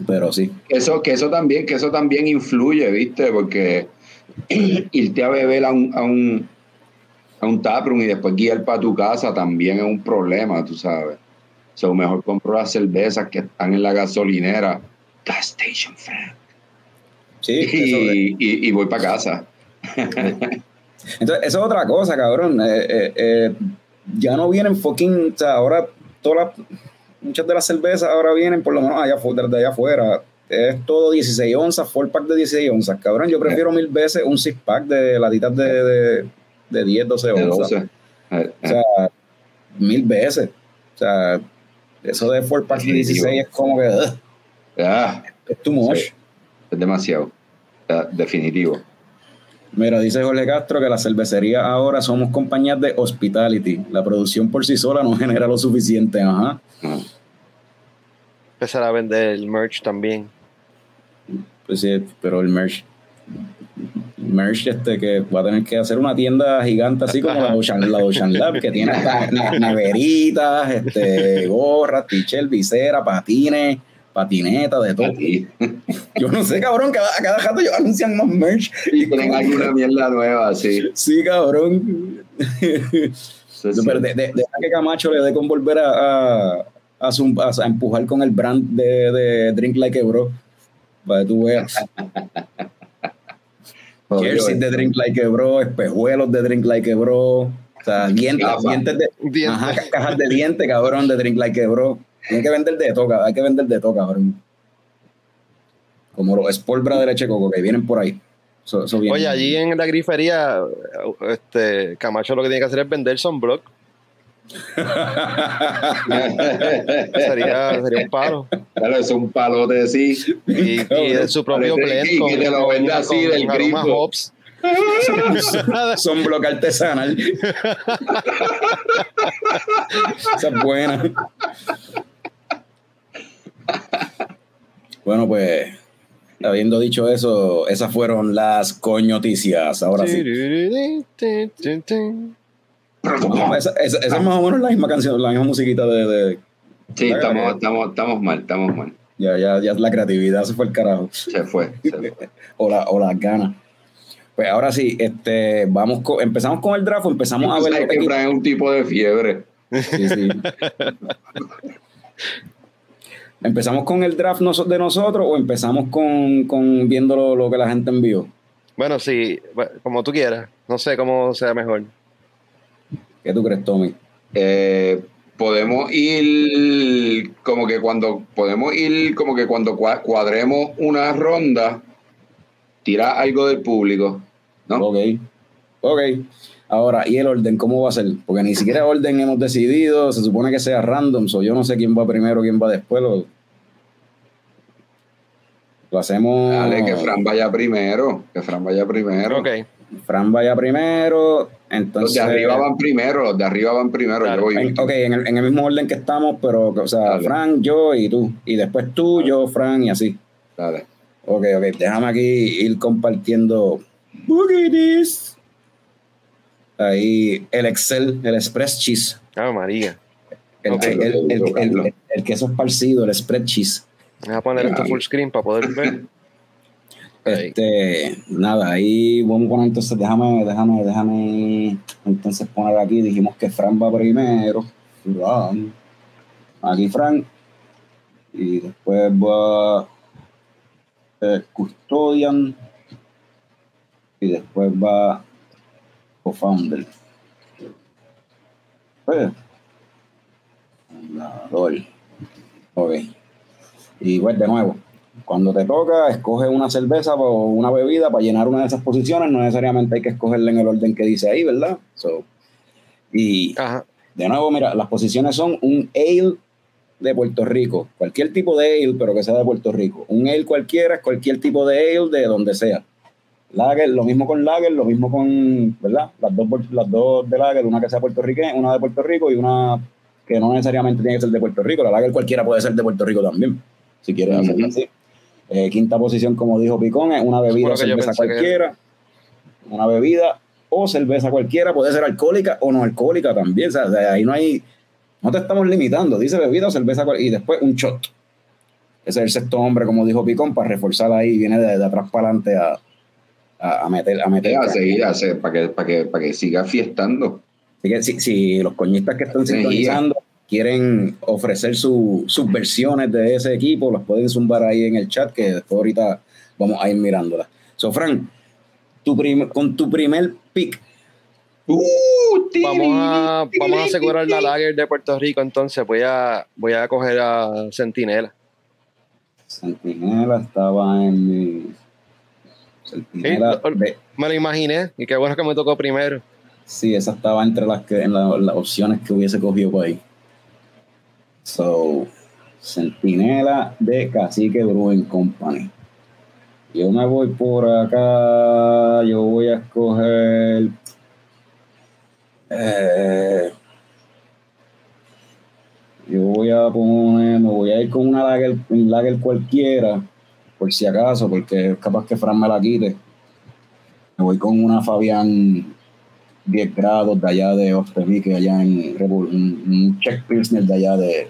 Pero sí. Eso, que eso también, que eso también influye, ¿viste? Porque irte a beber a un, a un, a un taproom y después guiar para tu casa también es un problema, tú sabes. O sea, mejor compro las cervezas que están en la gasolinera, gas station fan, Sí, y, y voy para casa. Entonces, eso es otra cosa, cabrón. Eh, eh, eh, ya no vienen fucking. O sea, ahora todas las- muchas de las cervezas ahora vienen por lo menos allá desde allá afuera. Es todo 16 onzas, full pack de 16 onzas. Cabrón, yo prefiero mil veces un six pack de latitas de, de, de 10, 12 De onzas. 12. Eh, O sea, mil veces. O sea, eso de full pack de 16 es como que. ugh, ah, es too much. Sí. es demasiado. Ah, definitivo. Mira, dice Jorge Castro que las cervecerías ahora somos compañías de hospitality. La producción por sí sola no genera lo suficiente. Ajá. Empezar a vender el merch también. Pues sí, pero el merch. el merch este que va a tener que hacer una tienda gigante así como la Ocean, la Ocean Lab, que tiene hasta ne- neveritas, este, gorras, t-shirt, visera, patines, patineta, de todo. Yo no sé, cabrón, cada, a cada rato ellos anuncian más merch. y tienen alguna mierda nueva, sí. Sí, cabrón. Sí, sí. Pero de, de- deja que Camacho le dé con volver a, a, a, zum- a- a empujar con el brand de, de Drink Like a Bro. Para que tú veas. Jodido, Jerseys de Drink Like a Bro, espejuelos de Drink Like a Bro. O sea, dientes, dientes de. Dientes. Ajá, ca- cajas de dientes, cabrón, de Drink Like a Bro. Tienen que vender de todo, hay que vender de todo, cabrón. Como los Sport de leche de coco que vienen por ahí. Oye, allí en la grifería, este Camacho lo que tiene que hacer es vender sunblock. Sería, sería un palo. Claro, es un palote así. Y, y de su propio blend. que te lo venda así con del grifo. hops. Son bloque artesanal. Esa es buena. Bueno, pues, habiendo dicho eso, esas fueron las coñoticias. Ahora sí. Esa, esa- esa es más o menos la misma canción, la misma musiquita de. de- Sí, estamos, estamos, estamos mal, estamos mal. ya, ya, ya la creatividad se fue el carajo. Se fue. se fue. O, la, o las ganas. Pues ahora sí, este, vamos con- empezamos con el draft, empezamos a ver un tipo de fiebre. Sí, sí. ¿Empezamos con el draft de nosotros o empezamos con, con viendo lo, lo que la gente envió? Bueno, sí, como tú quieras. No sé cómo sea mejor. ¿Qué tú crees, Tommy? Eh, podemos ir como que cuando podemos ir como que cuando cua- cuadremos una ronda tira algo del público ¿no? Ok. Ok. Ahora, ¿y el orden cómo va a ser? Porque ni siquiera orden hemos decidido, se supone que sea random, so yo no sé quién va primero, quién va después. Lo, lo hacemos. Dale, que Fran vaya primero que Fran vaya primero Ok. Fran vaya primero, Los entonces... de arriba van primero, los de arriba van primero. Claro. yo voy En- ok, en el, en el mismo orden que estamos, pero, o sea, Dale. Fran, yo y tú. Y después tú, yo, Fran y así. Dale. Ok, ok, déjame aquí ir compartiendo. Boogie this. Ahí el Excel, el Express Cheese. Ah, María. El, Ok. el- el- el- el- el queso esparcido, el Spread Cheese. Voy a poner esto full screen para poder ver. Ahí. Este, nada, ahí vamos a poner entonces, déjame, déjame, déjame entonces poner aquí, dijimos que Fran va primero. Fran. Aquí Fran. Y después va eh, Custodian. Y después va Co-Founder. Pues, fundador. Ok. Y pues de nuevo, cuando te toca, escoge una cerveza o una bebida para llenar una de esas posiciones. No necesariamente hay que escogerla en el orden que dice ahí, ¿verdad? So, y Ajá. de nuevo, mira, las posiciones son un ale de Puerto Rico. Cualquier tipo de ale, pero que sea de Puerto Rico. Un ale cualquiera es cualquier tipo de ale de donde sea. Lager, lo mismo con Lager, lo mismo con, ¿verdad? Las dos, las dos de Lager, una que sea puertorriqueña, una de Puerto Rico y una que no necesariamente tiene que ser de Puerto Rico. La Lager cualquiera puede ser de Puerto Rico también, si quieres Ujú. hacerlo así. Eh, quinta posición, como dijo Picón, es una bebida o cerveza cualquiera. Una bebida o cerveza cualquiera, puede ser alcohólica o no alcohólica también. O sea, de ahí no hay, no te estamos limitando. Dice bebida o cerveza cual- y después un shot. Ese es el sexto hombre, como dijo Picón, para reforzar ahí, viene de, de atrás para adelante a, a, a meter, a meter. a seguir, a hacer, para que, para que, para que siga fiestando. Así que si, si los coñistas que están Energía. sintonizando quieren ofrecer su- sus versiones de ese equipo, los pueden zumbar ahí en el chat, que después ahorita vamos a ir mirándolas. So, Fran, tu prim- con tu primer pick, Uh, Vamos a, vamos a asegurar la lager de Puerto Rico, entonces voy a, voy a coger a Centinela. Centinela estaba en mi. Centinela. Sí, de- Me lo imaginé y qué bueno que me tocó primero. sí, esa estaba entre las, que, en la- las opciones que hubiese cogido por ahí. So, Centinela de Cacique Brewing Company. Yo me voy por acá. Yo voy a escoger. eh, yo voy a poner. Me voy a ir con una lager, un lager cualquiera. Por si acaso, porque es capaz que Fran me la quite. Me voy con una Fabián 10 grados de allá de Osterrique, allá en Repu- un, Czech Pilsner de allá de,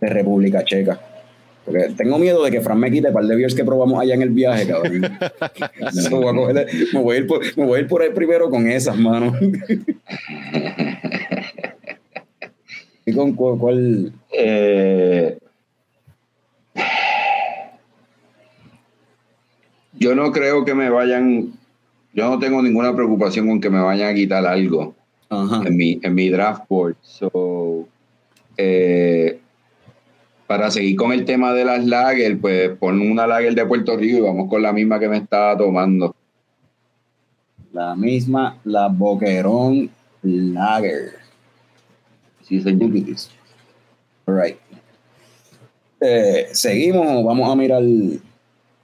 de República Checa. Porque tengo miedo de que Fran me quite el par de beers que probamos allá en el viaje, cabrón. So, voy a coger- me, voy a ir por, me voy a ir por ahí primero con esas, mano. ¿Y con cuál? cuál- Eh, yo no creo que me vayan, yo no tengo ninguna preocupación con que me vayan a quitar algo Ajá. en mi, en mi draft board. So, eh, para seguir con el tema de las lager, pues pon una lager de Puerto Rico y vamos con la misma que me estaba tomando. La misma, la Boquerón Lager. Sí, señor. All right. Eh, seguimos, vamos a mirar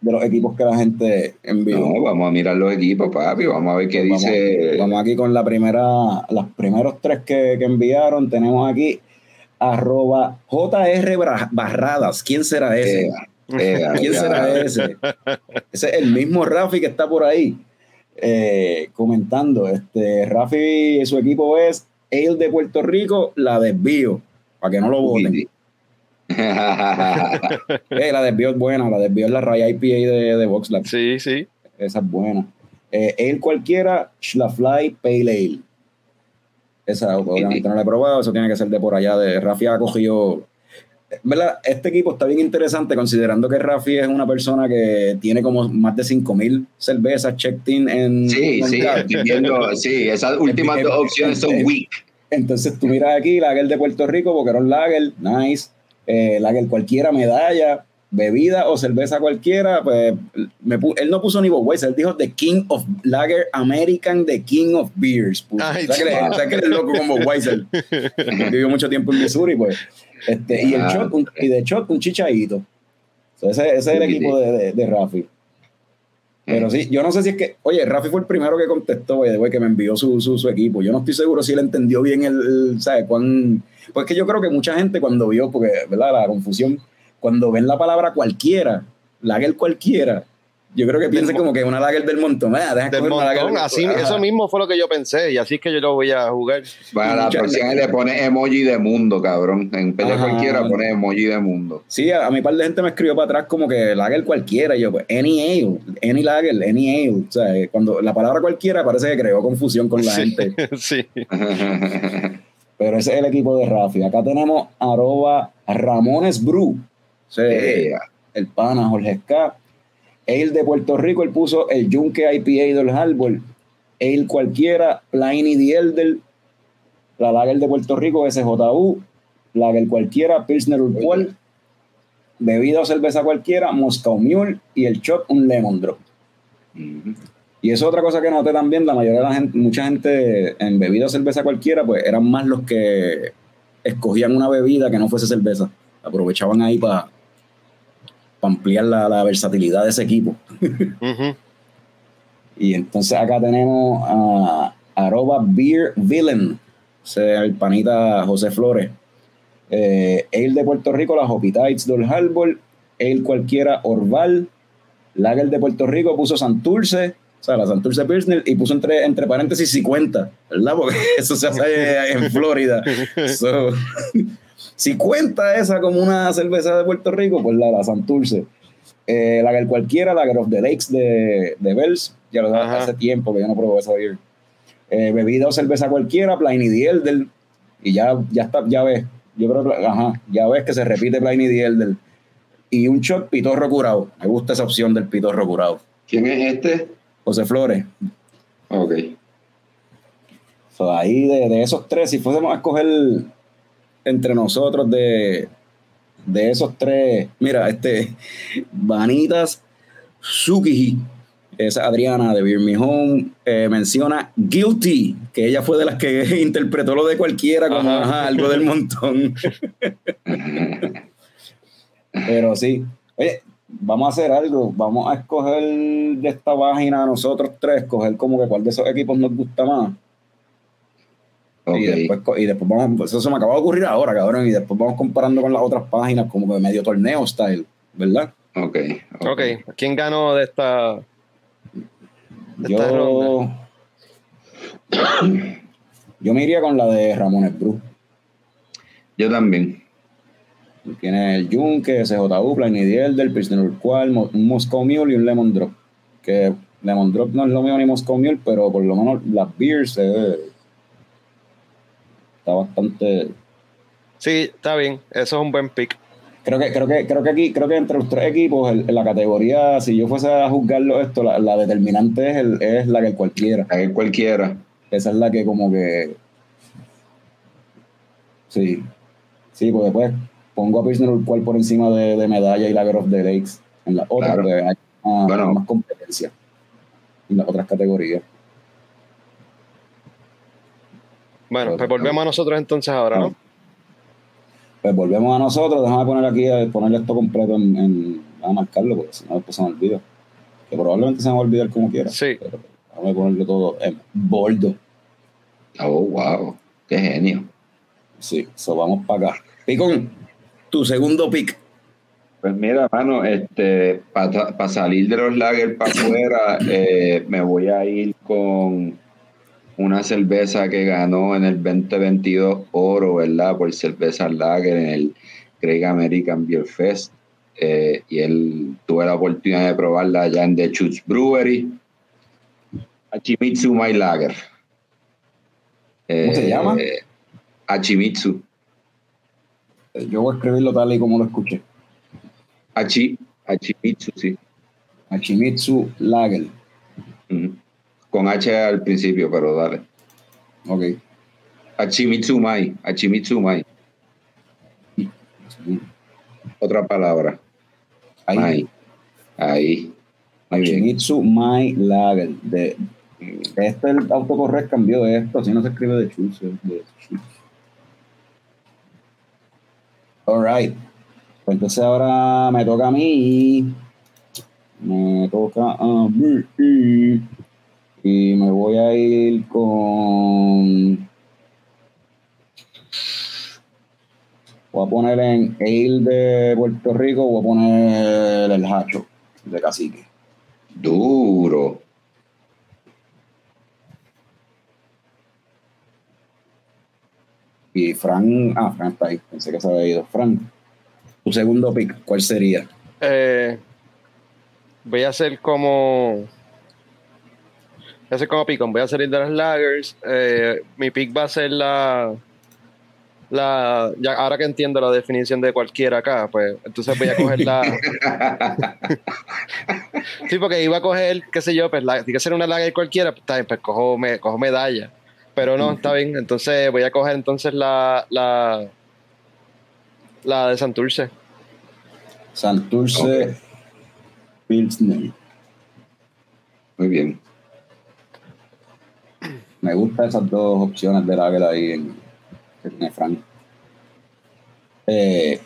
de los equipos que la gente envió. No, vamos a mirar los equipos, papi. Vamos a ver qué Pues dice. vamos aquí con la primera, los primeros tres que, que enviaron. Tenemos aquí arroba JR Barradas. ¿Quién será ese? Eh, eh, ¿Quién será ese? Ese es el mismo Rafi que está por ahí eh, comentando. Este, Rafi y su equipo es el de Puerto Rico, la desvío, para que no lo voten. Eh, la desvío es buena, la desvío es la Raya IPA de, de VoxLab. Sí, sí. Esa es buena. Eh, ale cualquiera, Schlafly Pale Ale. Esa obviamente no la he probado, eso tiene que ser de por allá. De Rafi ha cogido. ¿Verdad? Este equipo está bien interesante considerando que Rafi es una persona que tiene como más de 5000 cervezas checked in en. Sí, sí, estoy viendo, sí, esas últimas dos opciones son weak. Entonces tú miras aquí, Lager de Puerto Rico, Boquerón Lager, nice. Eh, lager cualquiera, medalla, bebida o cerveza cualquiera. Pues me él no puso ni Budweiser, él dijo The King of Lager American, The King of Beers. Ay, o sea que, o sea que él es loco con Budweiser. Vivió mucho tiempo en Missouri, pues. Este, y, el Ah. shot, un- y de shot, un chichadito. So, ese, ese es el equipo de, de Rafi. Pero sí, yo no sé si es que, oye, Rafi fue el primero que contestó, oye, güey, que me envió su, su, equipo. Yo no estoy seguro si él entendió bien el, el ¿sabes? Cuán, pues que yo creo que mucha gente cuando vio, porque, ¿verdad? La confusión, cuando ven la palabra cualquiera, lager cualquiera, yo creo que piensan como que una lager del montón. Ah, deja Del lager montón, del- así, eso mismo fue lo que yo pensé y así es que yo lo voy a jugar. Para la próxima le pone emoji de mundo, cabrón. En vez de Ajá. cualquiera pone emoji de mundo. Sí, a, a mi par de gente me escribió para atrás como que lager cualquiera. Y yo, pues, any ale, any lager, any ale. O sea, eh, cuando la palabra cualquiera parece que creó confusión con la Sí. gente. sí. Pero ese es el equipo de Rafi. Acá tenemos arroba Ramones Brew. Eh, el pana Jorge K. Ale de Puerto Rico, él puso el Yunque IPA del Harbor. Ale cualquiera, Pliny the Elder, la Lager de Puerto Rico, SJU, Lager cualquiera, Pilsner Urquell, bebida o cerveza cualquiera, Moscow Mule y el shot un Lemon Drop. Y eso es otra cosa que noté también, la mayoría de la gente, mucha gente en bebida o cerveza cualquiera, pues eran más los que escogían una bebida que no fuese cerveza. Aprovechaban ahí para ampliar la, la versatilidad de ese equipo. Y entonces acá tenemos a arroba Beer Villain, o sea, el panita José Flores. Eh, Ale de Puerto Rico, las Hopitites del Harbor, Ale cualquiera Orval, Lager de Puerto Rico puso Santurce, o sea, la Santurce Pilsner, y puso entre, entre paréntesis 50, ¿verdad? Porque eso se hace en Florida. So, si cuenta esa como una cerveza de Puerto Rico, pues la, la Santurce. Eh, Lager cualquiera, Lager of the Lakes de, de Bells, ya lo Ajá. hace tiempo que yo no probé esa beer. Eh, bebida o cerveza cualquiera, Pliny the Elder, y ya, ya está, ya ves, yo creo que, ajá, ya ves que se repite Pliny the Elder. Y un shot pitorro curado. Me gusta esa opción del pitorro curado. ¿Quién es este? José Flores. Ok. So, ahí de, de esos tres, si fuésemos a escoger entre nosotros de, de esos tres, mira, este, Vanitas Tsukiji, esa Adriana de Home, eh, menciona Guilty, que ella fue de las que interpretó lo de cualquiera como Ajá. ajá, algo del montón. Pero sí, oye, vamos a hacer algo, vamos a escoger de esta página nosotros tres, escoger como que cuál de esos equipos nos gusta más. Y después, y después vamos, eso se me acaba de ocurrir ahora, cabrón, y después vamos comparando con las otras páginas como que medio torneo style, ¿verdad? Ok. Ok, ¿quién ganó de esta? de esta Yo, yo me iría con la de Ramones Bru. Yo también. Tiene el Yunque, SJU, Pliny the Elder, Prisoner Mo- un Moscow Mule y un Lemon Drop. Que Lemon Drop no es lo mío ni Moscow Mule, pero por lo menos las beers eh, está bastante Sí, está bien. Eso es un buen pick. Creo que, creo que, creo que aquí, creo que entre los tres equipos, el- en la categoría, si yo fuese a juzgarlo esto, la, la determinante es, el- es la que cualquiera. A ver cualquiera. Esa es la que como que. Sí. Sí, pues después pongo a Pilsner Urquell por encima de, de medalla y Lager of the Lakes. En las otras, Claro. porque hay más, Bueno. más competencia. En las otras categorías. Bueno, pues volvemos a nosotros entonces ahora, ¿no? Pues volvemos a nosotros. Déjame poner aquí, a ponerle esto completo en, en- a marcarlo, porque si no después se me olvida. Que probablemente se me va a olvidar como quiera. Sí. Pero déjame ponerle todo en boldo. Oh, wow. Qué genio. Sí, eso vamos para acá. Picón, tu segundo pick. Pues mira, mano, este, para salir de los lagers para afuera, eh, me voy a ir con una cerveza que ganó en el 2022 oro, ¿verdad? Por cerveza lager en el Craig American Beer Fest. Eh, y él tuve la oportunidad de probarla allá en The Chutes Brewery. Hachimitsu My Lager. ¿Cómo se Eh, llama? Hachimitsu. Yo voy a escribirlo tal y como lo escuché. Hachi, Hachimitsu, sí. Hachimitsu Lager. Con H al principio, pero dale. Ok. Hachimitsu Mai, Hachimitsu Mai. Otra palabra. Ahí. Mai. Ahí. Muy My Lager. De, este el autocorrect cambió de esto, así no se escribe de chus. de chus. Alright. Pues entonces ahora me toca a mí. Me toca a mí. Y me voy a ir con. Voy a poner en Ale de Puerto Rico, voy a poner el Hacho de Cacique. Duro. Y Fran, ah, Fran está ahí, pensé que se había ido. Fran, tu segundo pick, ¿cuál sería? Eh, voy a hacer como. Voy a hacer como Picón. Voy a salir de las Lagers. Eh, mi pick va a ser la. La, ya, ahora que entiendo la definición de cualquiera acá, pues entonces voy a coger la. sí, porque iba a coger, qué sé yo, pues la, tiene que ser una lager cualquiera, pues, está bien, pues cojo, me, cojo medalla. Pero no, está bien. Entonces voy a coger entonces la. La, la de Santurce. Santurce Ok. Pilsner. Muy bien. Me gustan esas dos opciones de Lager ahí en, que tiene Frank. Eh,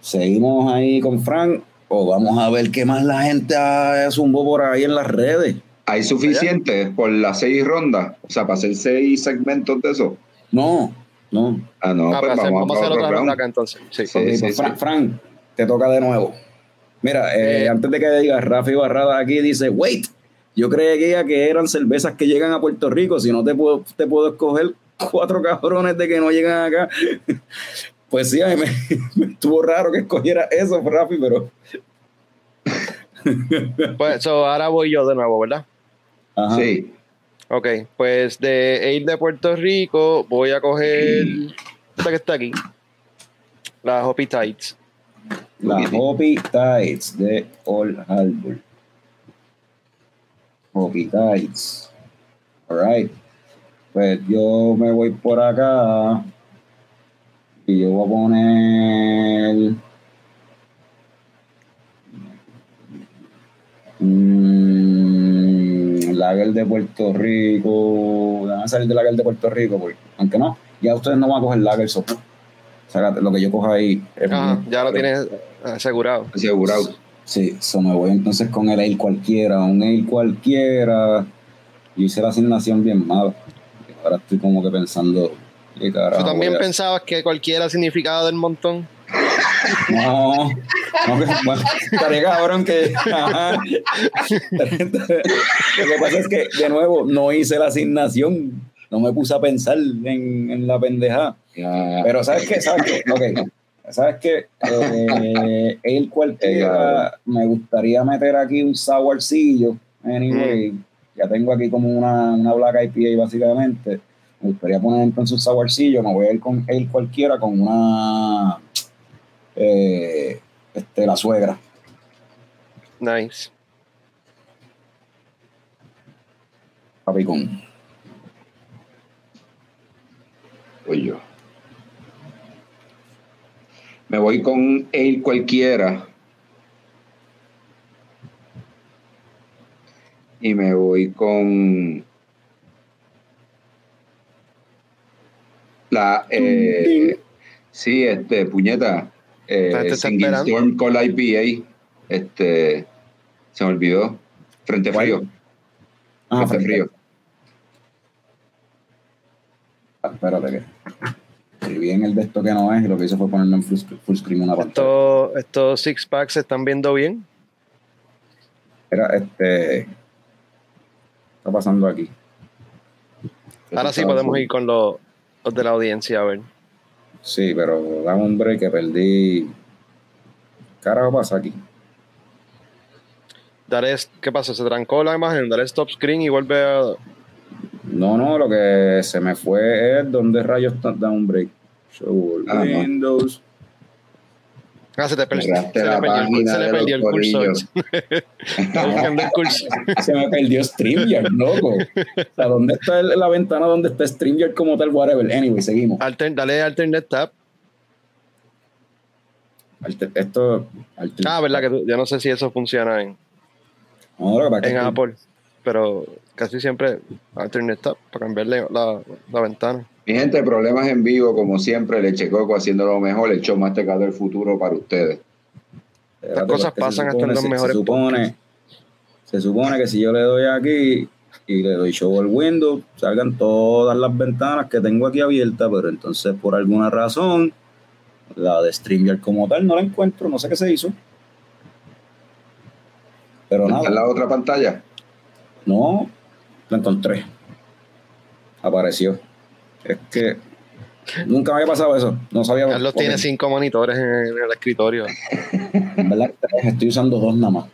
¿Seguimos ahí con Frank o vamos a ver qué más la gente ha zumbó por ahí en las redes? ¿Hay suficiente por las seis rondas? O sea, para hacer seis segmentos de eso. No, no. Ah, no, Ah, pues para hacer- vamos, vamos a hacer otra otro ronda acá entonces. Sí. Sí, pues, sí. Fran, Fran, te toca de nuevo. Mira, eh, Eh. antes de que digas, Rafi Barrada aquí dice, wait, yo creía que eran cervezas que llegan a Puerto Rico, si no te puedo, te puedo escoger cuatro cabrones de que no llegan acá. Pues sí, me, me estuvo raro que escogiera eso, Rafi, pero... Pues so, ahora voy yo de nuevo, ¿verdad? Ajá. Sí. Ok, pues de Ale de Puerto Rico voy a coger esta que está aquí, la Hoppy Tights. La Hoppy Tights de Old Harbor. Hoppy Tights. Alright. Pues yo me voy por acá. Y yo voy a poner. Mm, Lager de Puerto Rico. Déjame salir de Lager de Puerto Rico, porque, aunque no, ya ustedes no van a coger Lager, so, sácate, lo que yo cojo ahí. es Ajá, ya lo tienes asegurado. Asegurado. Sí, eso me voy entonces con el ale cualquiera, un ale cualquiera. Yo hice la asignación bien mala. Ahora estoy como que pensando, ¿qué carajo ¿Tú también a- pensabas que cualquiera significado del montón? No, no, que, bueno, estaría cabrón que. ajá. Lo que pasa es que, de nuevo, no hice la asignación. No me puse a pensar en, en la pendejada. Ya. Pero ¿sabes qué? ¿Sabes qué? Ok. ¿Sabes qué? Eh, el cualquiera, me gustaría meter aquí un sourcillo. Anyway, ya tengo aquí como una, una Black IPA básicamente. Me gustaría poner entonces un sourcillo. Me voy a ir con el cualquiera con una. eh, este, la suegra. Nice. Papi con. Me voy con el cualquiera. Y me voy con la eh, sí, este puñeta eh, Singing esperando. Storm Cola IPA. Este se me olvidó. Frente ¿Cuál? frío. Ah, Frente frío. Ah, espérate que. Escribí en el de esto que no es y lo que hice fue ponerme en full, full screen una pantalla. Estos, estos six packs se están viendo bien. Era este. ¿Qué está pasando aquí? Ahora sí podemos ir con los, los de la audiencia a ver. Sí, pero dame un break que perdí. ¿Qué carajo pasa aquí? Daré, ¿Qué pasó? Se trancó la imagen, daré stop screen y vuelve a... No, no, lo que se me fue es dónde rayos da un break. Ah, no. Windows. Ah, se te se la perdió, el, página se le perdió el cursor. Se me perdió StreamYard, loco. O sea, ¿dónde está el- la ventana donde está StreamYard como tal? Whatever. Anyway, seguimos. Alter- dale alternate tab. Alter- esto. alter- Ah, verdad que tú- yo no sé si eso funciona en, No, lo que pasa es en que- Apple, pero casi siempre alternate tab para cambiarle la, la ventana. Mi gente, problemas en vivo, como siempre, Leche Coco haciendo lo mejor, el show más tecado del futuro para ustedes. Espérate, cosas pasan hasta en los mejores Se supone, se supone que si yo le doy aquí y le doy show al window, salgan todas las ventanas que tengo aquí abiertas, pero entonces por alguna razón, la de StreamYard como tal no la encuentro, no sé qué se hizo. Pero ¿Está en nada, la otra pantalla? no, la encontré. Apareció. Es que nunca me había pasado eso. No sabía. Carlos tiene cinco monitores en, el escritorio. En verdad, estoy usando dos nada más.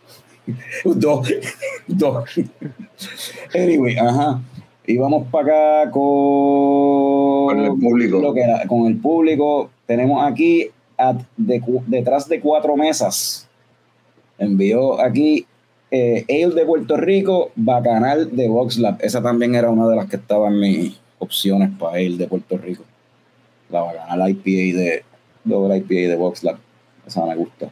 dos. dos. Anyway, ajá. Y vamos para acá con, Con el público. lo que era- con el público. Tenemos aquí at- de cu- detrás de cuatro mesas. Envió aquí eh, Ale de Puerto Rico, Bacanal de VoxLab. Esa también era una de las que estaba en mis opciones para Ale de Puerto Rico. La Bacanal IPA de doble IPA de VoxLab. Esa me gusta.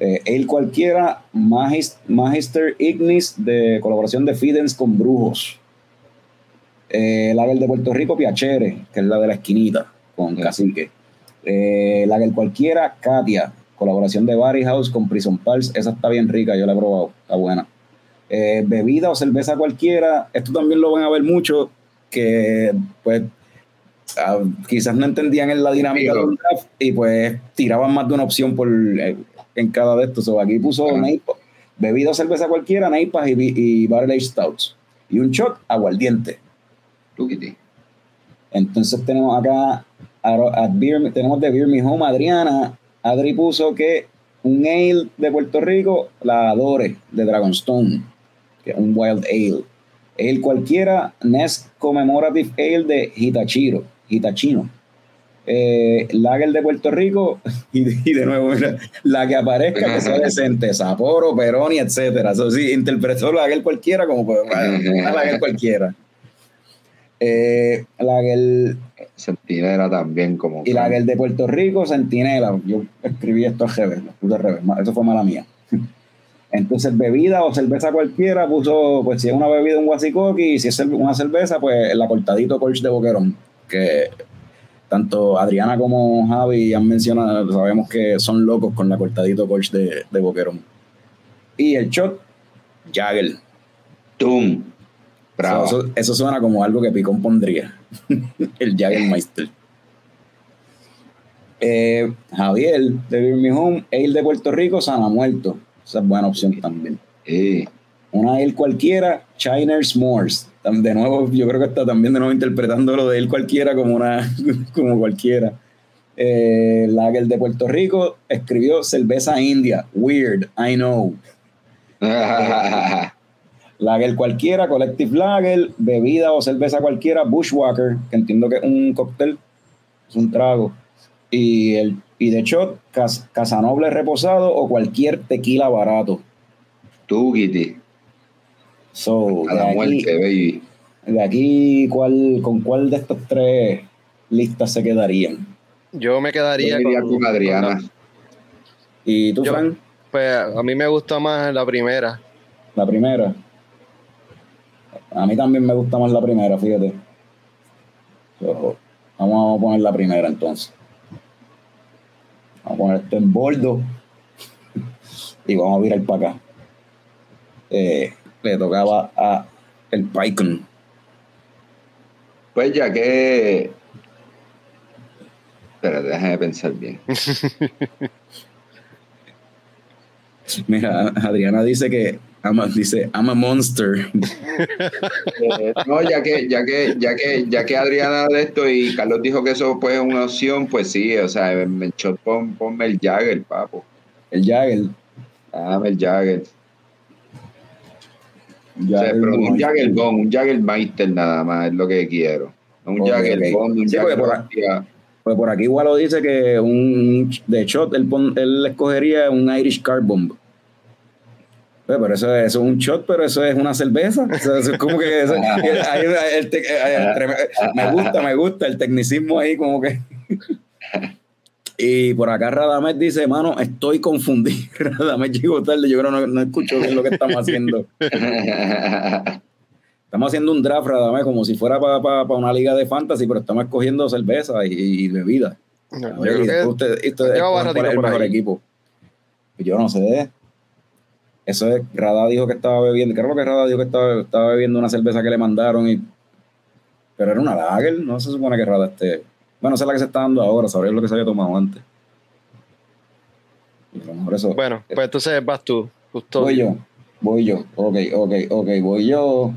Eh, Ale cualquiera, Magis- Magister Ignis de colaboración de Fidens con Brujos. Eh, Lager de Puerto Rico, Piachere, que es la de la esquinita, con Sí. Cacique. Eh, Lager cualquiera, Katia, colaboración de Barry House con Prison Pulse. Esa está bien rica, yo la he probado, está buena. Eh, bebida o cerveza cualquiera, esto también lo van a ver mucho, que pues ah, quizás no entendían en la dinámica Digo. del draft y pues tiraban más de una opción por eh, en cada de estos. So, aquí puso. Neipa- bebida o cerveza cualquiera, neipas y, y barrel stouts. Y un shot, aguardiente. Entonces tenemos acá a- a Beer- tenemos de Beer Me Home Adriana. Adri puso que un ale de Puerto Rico, la Adore de Dragonstone, que es un wild ale. Ale cualquiera, Nest Commemorative Ale de Hitachiro, Hitachino. Eh, Lager de Puerto Rico, y de, y de nuevo, mira, la que aparezca que sea decente, Sapporo, Peroni, etcétera. Eso sí, interpretó Lager cualquiera como una Lager cualquiera. Eh, Lager Centinela también como... y la del de Puerto Rico, Centinela. Yo escribí esto al revés, lo puse al revés. Eso fue mala mía. Entonces, bebida o cerveza cualquiera, puso, pues si es una bebida, un guasicoqui, y si es una cerveza, pues la cortadito Colch de Boquerón, que tanto Adriana como Javi han mencionado, sabemos que son locos con la cortadito Colch de, de Boquerón. Y el shot, Jagger. ¡Tum! Bravo. Eso, eso- eso suena como algo que Picón pondría. el Jaggermeister. Eh, Javier de Home, Ale de Puerto Rico, Sana Muerto. Esa es buena opción también. Sí. Una Ale cualquiera, Chiners. Tam- De nuevo, yo creo que está también de nuevo interpretando lo de él cualquiera como una como cualquiera. Eh, Lager de Puerto Rico escribió cerveza india. Weird, I know. Lager cualquiera, Collective Lager, bebida o cerveza cualquiera, Bushwhacker, que entiendo que es un cóctel, es un trago. Y, el, y de shot, Cas- Casanoble reposado o cualquier tequila barato. Tuquiti. So, A de la aquí, muerte, baby. de aquí ¿cuál, ¿con cuál de estos tres listas se quedarían? Yo me quedaría Yo iría con, con Adriana. con la- ¿Y tú, Yo- pues a mí me gusta más la primera. La primera. A mí también me gusta más la primera, fíjate. So, vamos a poner la primera entonces. Vamos a poner esto en boldo. y vamos a virar para acá. Eh, le tocaba a el Pycon. Pues ya que. Espera, déjame pensar bien. Mira, Adriana dice que ama, dice, I'm a monster. Eh, no, ya que, ya que, ya que, ya que Adriana de esto y Carlos dijo que eso pues es una opción, pues sí, o sea, me shot, pon, ponme el Jagger, papo. El Jagger. Dame el Jagger. O sea, pero un. Jagger Bomb, un Jagger Meister nada más es lo que quiero. Un Jagger ok. Bomb, un Sí, Jagger por- hostia. Pues por aquí igual lo dice que un de shot él, él escogería un Irish Car Bomb. Pues, pero eso, eso es un shot, pero eso es una cerveza. O sea, eso es como que eso- hay- hay- el te- hay- treme- me gusta, me gusta el tecnicismo ahí como que. Y por acá Radamés dice, mano, estoy confundido. Radamés llegó tarde, yo creo que no, no escucho bien lo que estamos haciendo. Estamos haciendo un draft, Radamés, como si fuera para una liga de fantasy, pero estamos escogiendo cerveza y, y bebida. Yo creo que ratito cuál es el mejor ahí. equipo. Yo no sé. Eso es, Rada dijo que estaba bebiendo, creo que Rada dijo que estaba, estaba bebiendo una cerveza que le mandaron y pero era una lager, no se supone que Rada esté. Bueno, esa es la que se está dando ahora, sabría lo que se había tomado antes. Y a lo mejor eso- Bueno, pues entonces vas tú, justo. Voy yo, voy yo, ok, ok, ok, voy yo.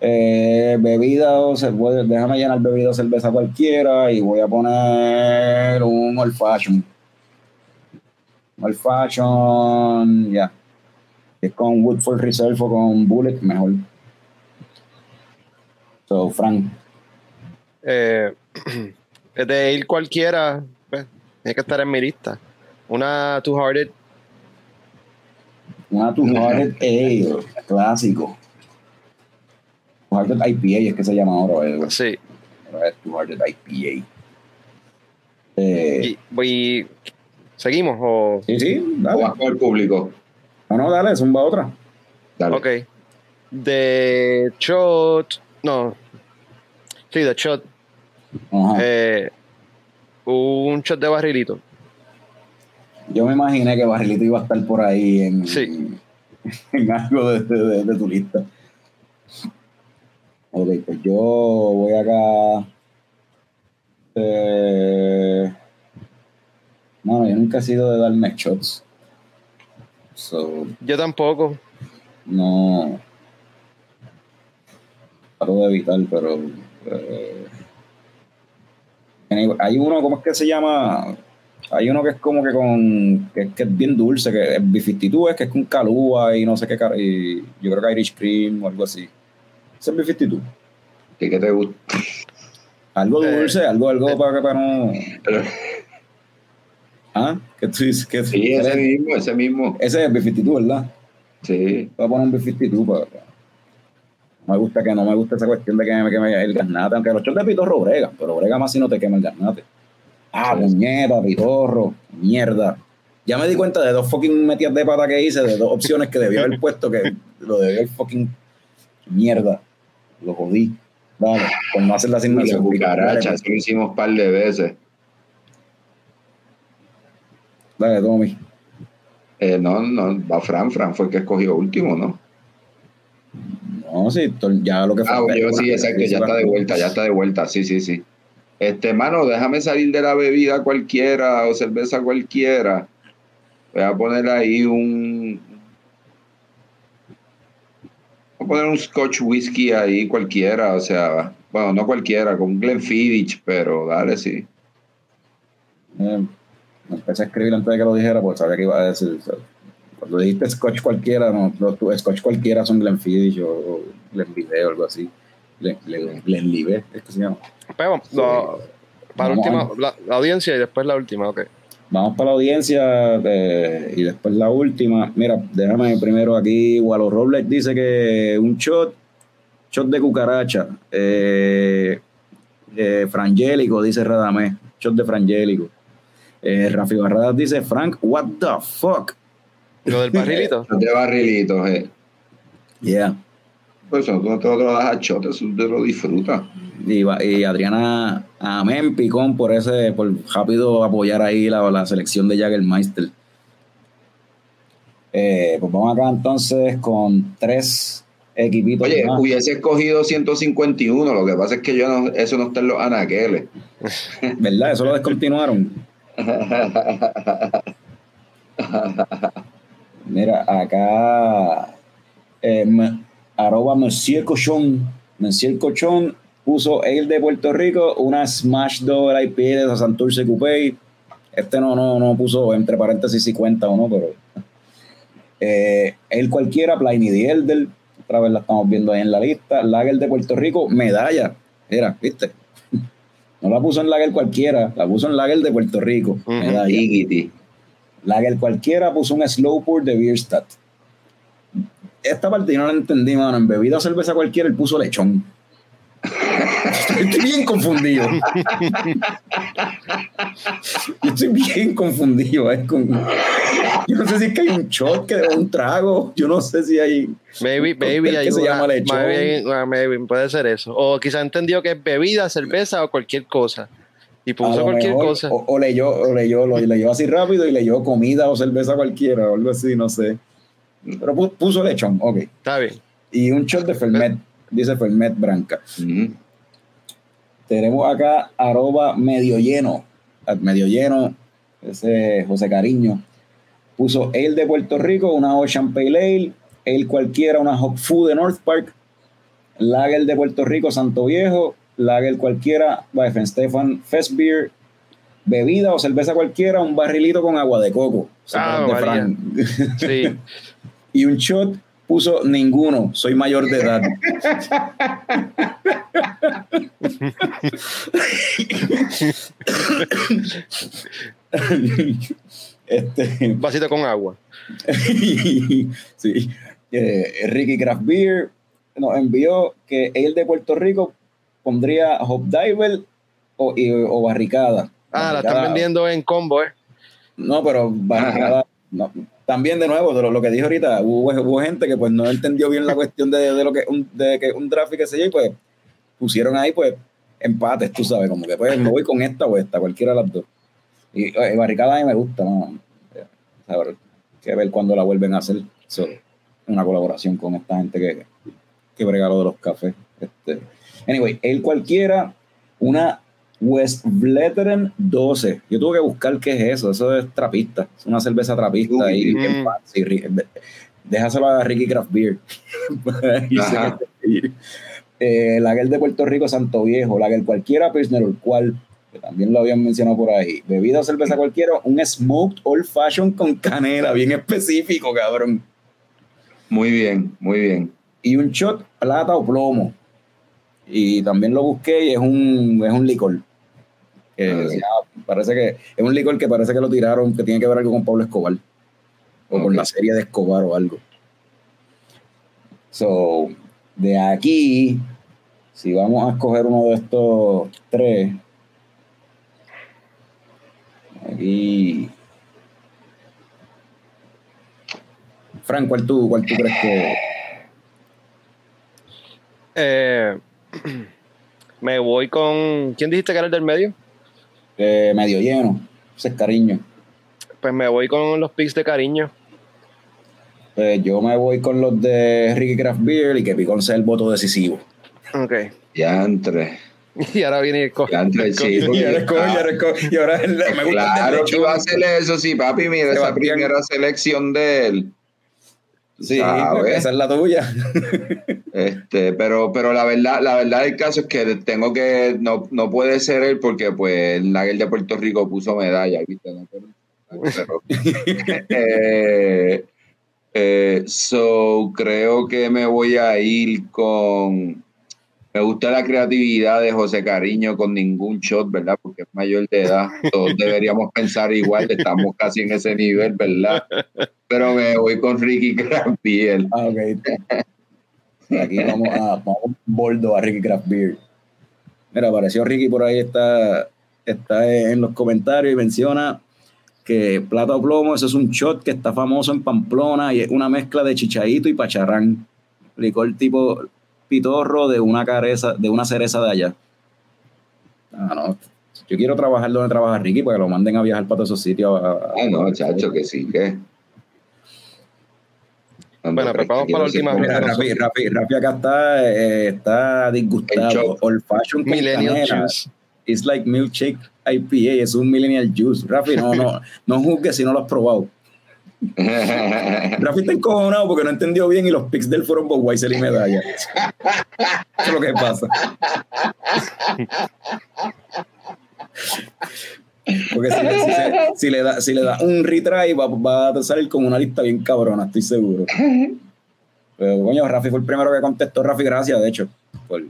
Eh, bebida o cer- voy- déjame llenar bebida o cerveza cualquiera y voy a poner un old fashion. Old fashion, ya. Es con Woodford Reserve o con Bullet, mejor. So, Frank, Eh, de ir cualquiera, pues, tiene que estar en mi lista. Una Two Hearted, una Two Hearted Ale, clásico. Two Hearted IPA es que se llama ahora, the way. sí. Two Hearted IPA. Eh, Y, y- ¿Seguimos o...? sí, sí, O dale. con el público. No, no, dale, zumba otra. Dale. Ok. De shot... No. Sí, de shot. Ajá. Eh, un shot de barrilito. Yo me imaginé que Barrilito iba a estar por ahí en, Sí. en algo de, de- de tu lista. Ok, pues yo voy acá. Eh, no, yo nunca he sido de darme shots. So, Yo tampoco. no. Trato de evitar, pero. eh, hay uno, ¿cómo es que se llama? Hay uno que es como que con. que, que es bien dulce, que es B52, es que es con calúa y no sé qué. Y yo creo que Irish Cream o algo así. Ese es B52. ¿Qué, qué te gusta? Algo Eh, dulce, algo, algo eh. para, para no. Pero- ¿Ah? ¿Qué tú dices? ¿Qué- Sí, ese mismo, ese mismo. ese es B52, ¿verdad? Sí. Voy a poner un B52 para. para- No me gusta que no me gusta esa cuestión de que me queme el garnate, aunque los choles de pitorro bregan, pero brega más si no te quema el garnate. Ah, puñeta, pitorro, mierda. Ya me di cuenta de dos fucking metidas de pata que hice, de dos opciones que debía haber puesto, que lo debía haber fucking mierda. Lo jodí. Dale, por no hacer la asignación. cucaracha, eso lo hicimos un par de veces. Dale, Tommy. Eh, no, no, va Fran, Fran fue el que escogió último, ¿no? No, sí, ya lo que Ah, falta es yo sí, exacto, ya está de vuelta, ya está de vuelta, sí, sí, sí. Este, mano, déjame salir de la bebida cualquiera o cerveza cualquiera. Voy a poner ahí un. Voy a poner un Scotch whisky ahí cualquiera, o sea, bueno, no cualquiera, con Glenfiddich, pero dale, sí. Eh, empecé a escribir antes de que lo dijera, porque sabía que iba a decir. ¿sabes? Cuando dijiste Scotch cualquiera, no, los tu- Scotch cualquiera son Glenfiddich o, o Glenlivet o algo así. Glen, Glen- Glenlivet, es que se llama. Vamos, lo- para última, la, la audiencia y después la última, ok. Vamos para la audiencia eh, y después la última. Mira, déjame primero aquí. Walo Robles dice que un shot, shot de cucaracha. Eh, eh, frangélico, dice Radamés. Shot de frangélico. Eh, Rafi Barradas dice, Frank, what the fuck? Lo del barrilito. De barrilitos, eh. Yeah. Pues eso tú te lo das a shot, eso te lo disfrutas. Y, Adriana Amén Picón por ese, por rápido apoyar ahí la, la selección de Jagermeister. Eh, pues vamos acá entonces con tres equipitos Oye, más. hubiese escogido 151, lo que pasa es que yo no, eso no está en los anaqueles. ¿Verdad? Eso lo descontinuaron. Mira, acá eh, arroba Monsieur Cochón. Monsieur Cochón puso el de Puerto Rico, una Smash Door IP de Santurce Coupé. Este no, no, no puso entre paréntesis si cuenta o no, pero eh, el cualquiera, Pliny the Elder, otra vez la estamos viendo ahí en la lista. Lager de Puerto Rico, medalla. Era, ¿viste? No la puso en Lager cualquiera, la puso en Lager de Puerto Rico. Medalla. Iggy. Lager cualquiera puso un slow pour de Bierstadt. Esta parte yo no la entendí, mano. En bebida cerveza cualquiera, él puso lechón. Estoy bien confundido. Yo estoy bien confundido. es con- Yo no sé si es que hay un shot que o un trago. Yo no sé si hay. Maybe, un maybe hay que se una- llama lechón. maybe, ah, maybe puede ser eso. O quizá entendió que es bebida, cerveza o cualquier cosa. Y puso cualquier mejor, cosa. O, o leyó, o leyó, lo leyó así rápido y leyó comida o cerveza cualquiera o algo así, no sé. Pero pu- puso lechón, ok. Está bien. Y un shot de Fermet, dice Fermet Branca. Ujú. Tenemos acá arroba medio lleno. At Medio lleno, ese José Cariño. Puso ale de Puerto Rico, una Ocean Pale Ale, ale cualquiera, una Hop Food de North Park, Lager de Puerto Rico, Santo Viejo, Lager cualquiera, Weifen Stefan, Fest Beer, bebida o cerveza cualquiera, un barrilito con agua de coco. Ah, de. Fran. Sí. y un shot puso ninguno, soy mayor de edad. este, Un vasito con agua. sí. Eh, Ricky Craft Beer nos envió que él de Puerto Rico pondría Hop Diver o, y- o barricada. Ah, la están vendiendo en combo, ¿eh? No, pero barricada. no. También, de nuevo, de lo, lo que dije ahorita, hubo, gente que pues no entendió bien la cuestión de, de lo que un, de que un draft y qué sé y pues pusieron ahí pues empates, tú sabes, como que pues me voy con esta o esta, cualquiera de las dos. Y, eh, barricada a mí me gusta, ¿no? A ver, que ver cuándo la vuelven a hacer. So, una colaboración con esta gente que, que brega lo de los cafés. Este. Anyway, él cualquiera, una West Veteran 12. Yo tuve que buscar qué es eso. Eso es trapista. Es una cerveza trapista. Uy, y mm. fancy. Déjaselo a Ricky Craft Beer. Eh, Lager de Puerto Rico, Santo Viejo. Lager cualquiera, Pilsner, el cual que también lo habían mencionado por ahí. Bebida o cerveza cualquiera, un smoked old fashion con canela, bien específico, cabrón. Muy bien, muy bien. Y un shot, plata o plomo. Y también lo busqué y es un, es un licor. Que llama- parece que es un licor que parece que lo tiraron, que tiene que ver algo con Pablo Escobar. O con la serie de Escobar o algo. So, de aquí, si vamos a escoger uno de estos tres, aquí. Frank, ¿cuál tú, cuál tú crees que.? Eh, me voy con. ¿Quién dijiste que era el del medio? Eh, medio lleno. Ese es cariño. Pues me voy con los picks de cariño. Pues yo me voy con los de Ricky Craft Beer y que Picón sea el voto decisivo. Ok. Ya entre. Y ahora viene el co- Ya entre, sí. Y ahora escoge, y ahora escoge, y ahora me gusta Claro que iba a hacer eso, sí, papi. Mira esa primera selección de él. Sí, esa es la tuya. Este, pero, pero la verdad, la verdad del caso es que tengo que, no, no puede ser él porque pues el Lager de Puerto Rico puso medalla, ¿viste? No, pero- eh, eh, so creo que me voy a ir con me gusta la creatividad de José Cariño con ningún shot, ¿verdad? Porque es mayor de edad. Todos deberíamos pensar igual, estamos casi en ese nivel, ¿verdad? Pero me voy con Ricky Crampiel. Ah, ok. Aquí vamos a, vamos boldo a Ricky Craft Beer. Mira, apareció Ricky por ahí, está, está en los comentarios y menciona que plata o plomo, eso es un shot que está famoso en Pamplona y es una mezcla de chichaíto y pacharrán. Licor tipo pitorro de una careza, de una cereza de allá. Ah, no. Yo quiero trabajar donde trabaja Ricky para que lo manden a viajar para todos esos sitios. a- a- Ah, no, chacho, que sí, que. Bueno, pero vamos para la última ronda. Rafi, Rafi, Rafi acá está, eh, está disgustado. Old fashion Millennial. Juice. It's like milkshake IPA, es un millennial juice. Rafi, no, no, no juzgues si no lo has probado. Rafi está encojonado porque no entendió bien y los picks del fueron Budweiser y medalla. Eso es lo que pasa. Porque si le, si se- si le da, si le da un retry, va, va a salir con una lista bien cabrona, estoy seguro. Pero coño, Rafi fue el primero que contestó. Rafi, gracias, de hecho, por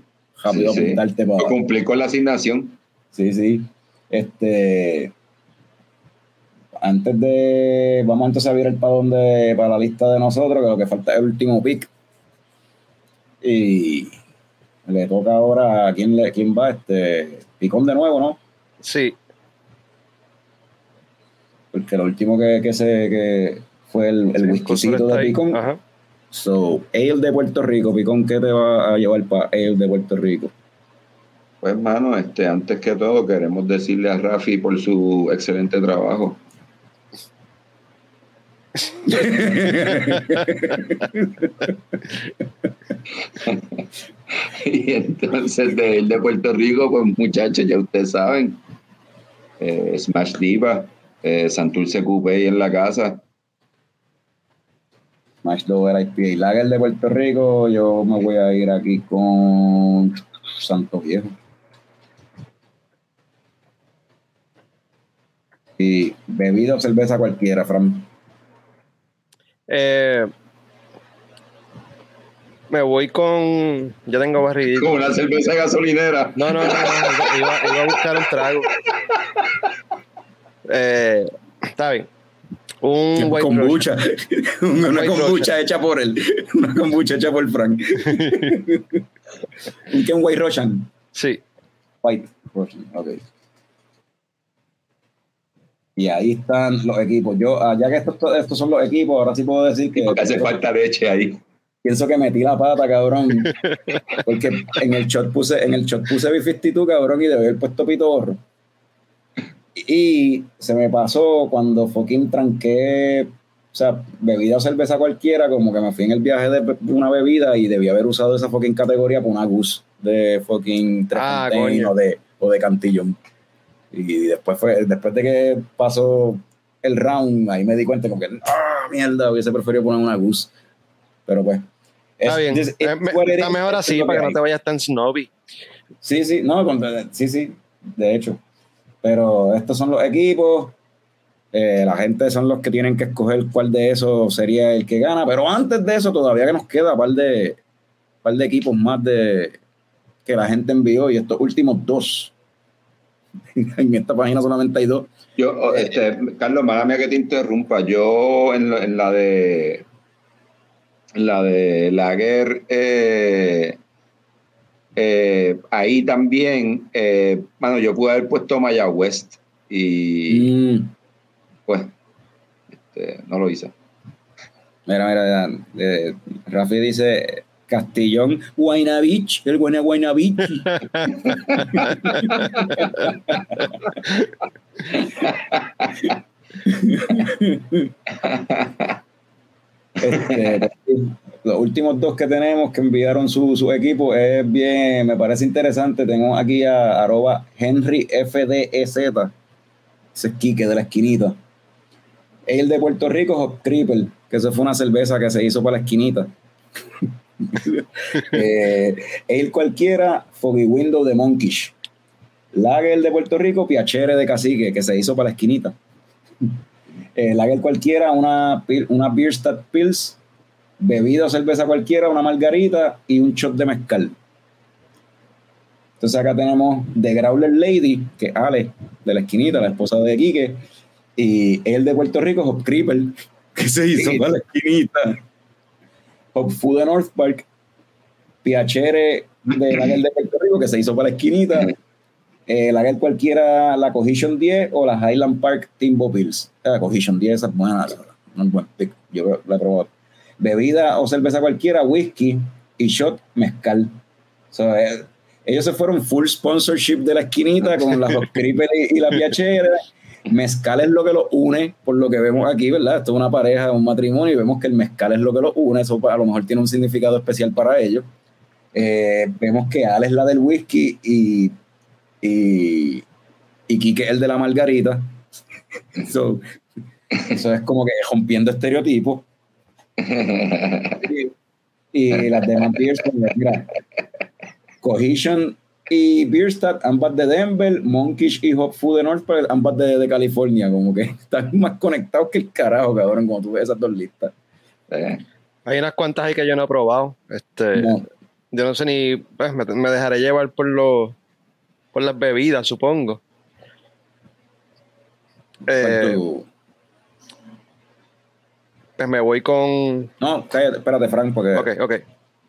rápido Sí, sí. apuntarte para. Cumplí con la asignación. Sí, sí. Este. Antes de. Vamos entonces a ver el para donde, para la lista de nosotros, que lo que falta es el último pick. Y le toca ahora a quién le, quién va, este. Picón de nuevo, ¿no? Sí. Porque lo último que, que se que fue el, el Sí, whiskycito de. Picón. Ajá. So, Ale de Puerto Rico, Picón, ¿qué te va a llevar para Ale de Puerto Rico? Pues, mano, este, antes que todo, queremos decirle a Rafi por su excelente trabajo. y entonces de, de Puerto Rico, pues muchachos, ya ustedes saben, eh, Smash Diva, eh, Santurce Coupé en la casa. Smash Dover IPA Lager de Puerto Rico. Yo me voy a ir aquí con Santo Viejo. Y bebida cerveza cualquiera, Fran. Eh, me voy con. Ya tengo barriguita. Como una cerveza gasolinera. No, no, no, no, iba, iba a buscar un trago. Eh, está bien. Un white Russian. kombucha. una White kombucha Russian. hecha por él. Una kombucha hecha por Frank. ¿Y qué un White Russian? Sí. White Russian, ok. Y ahí están los equipos. Yo, ah, ya que estos, estos son los equipos, ahora sí puedo decir que Porque hace falta leche ahí. pienso que metí la pata, cabrón. Porque en el shot puse, en el shot puse B52, cabrón, y debí haber puesto pitorro. Y se me pasó cuando fucking tranqué, o sea, bebida o cerveza cualquiera, como que me fui en el viaje de una bebida y debí haber usado esa fucking categoría por una Gus de fucking Tres Ah, o de, o de Cantillón. Y después fue, después de que pasó el round, ahí me di cuenta como que, ah, mierda, hubiese preferido poner una Gus. Pero pues. Está es- bien. Eh, está mejor así para que no te vayas tan snobby. Sí, sí, no, sí, sí, de hecho. Pero estos son los equipos. eh, la gente son los que tienen que escoger cuál de esos sería el que gana. Pero antes de eso, todavía que nos queda un par de, par de equipos más de que la gente envió. Y estos últimos dos. en esta página solamente hay dos. Yo, oh, este, Carlos, mala mía que te interrumpa. Yo en, la- en la de en la de Lager, eh, eh, ahí también, eh, bueno, yo pude haber puesto Maya West y Mm, pues este, no lo hice. mira, mira, eh, Rafi dice Castillón, Guayna Beach, el Guayna Guayna Beach. Este, los últimos dos que tenemos que enviaron su, su equipo es bien, me parece interesante. Tengo aquí a arroba Henry FDEZ, ese es Quique de la esquinita. El de Puerto Rico, Hop Cripple, que eso fue una cerveza que se hizo para la esquinita. eh, el cualquiera, Foggy Window de Monkish. Lager de Puerto Rico, Piachere de Cacique, que se hizo para la esquinita. Eh, lager cualquiera, una, una Bierstadt Pils, bebida o cerveza cualquiera, una margarita y un shot de mezcal. Entonces acá tenemos The Growler Lady, que es Ale, de la esquinita, la esposa de Quique, y el de Puerto Rico, Hop Cripple, que se hizo Sí. para la esquinita. Hop Food de North Park, Piachere de Lager de Puerto Rico, que se hizo para la esquinita. Eh, Lager cualquiera, la Cohesion 10 o la Highland Park Timbo Pills. Eh, La Cohesion 10, esa es buena, un buen pick. Yo la he probado. Bebida o cerveza cualquiera, whisky y shot mezcal. So, eh, ellos se fueron full sponsorship de la esquinita con la Cripple y, y la Piachere. Mezcal es lo que los une, por lo que vemos aquí, ¿verdad? Esto es una pareja, un matrimonio, y vemos que el mezcal es lo que los une. Eso a lo mejor tiene un significado especial para ellos. Eh, vemos que Ale es la del whisky y, y, y Quique es el de la margarita. So, eso es como que rompiendo estereotipos. Y, y las beers, pues, mira, Cohesion y Bierstadt, ambas de Denver, Monkish y Hop Food de North Park, ambas de, de California, como que están más conectados que el carajo, cabrón, cuando tú ves esas dos listas. Eh, Hay unas cuantas ahí que yo no he probado. Este, No. Yo no sé ni. pues, me, me dejaré llevar por los por las bebidas, supongo. Eh, ¿Cuánto? pues me voy con. No, cállate, espérate, Frank, porque Ok, ok.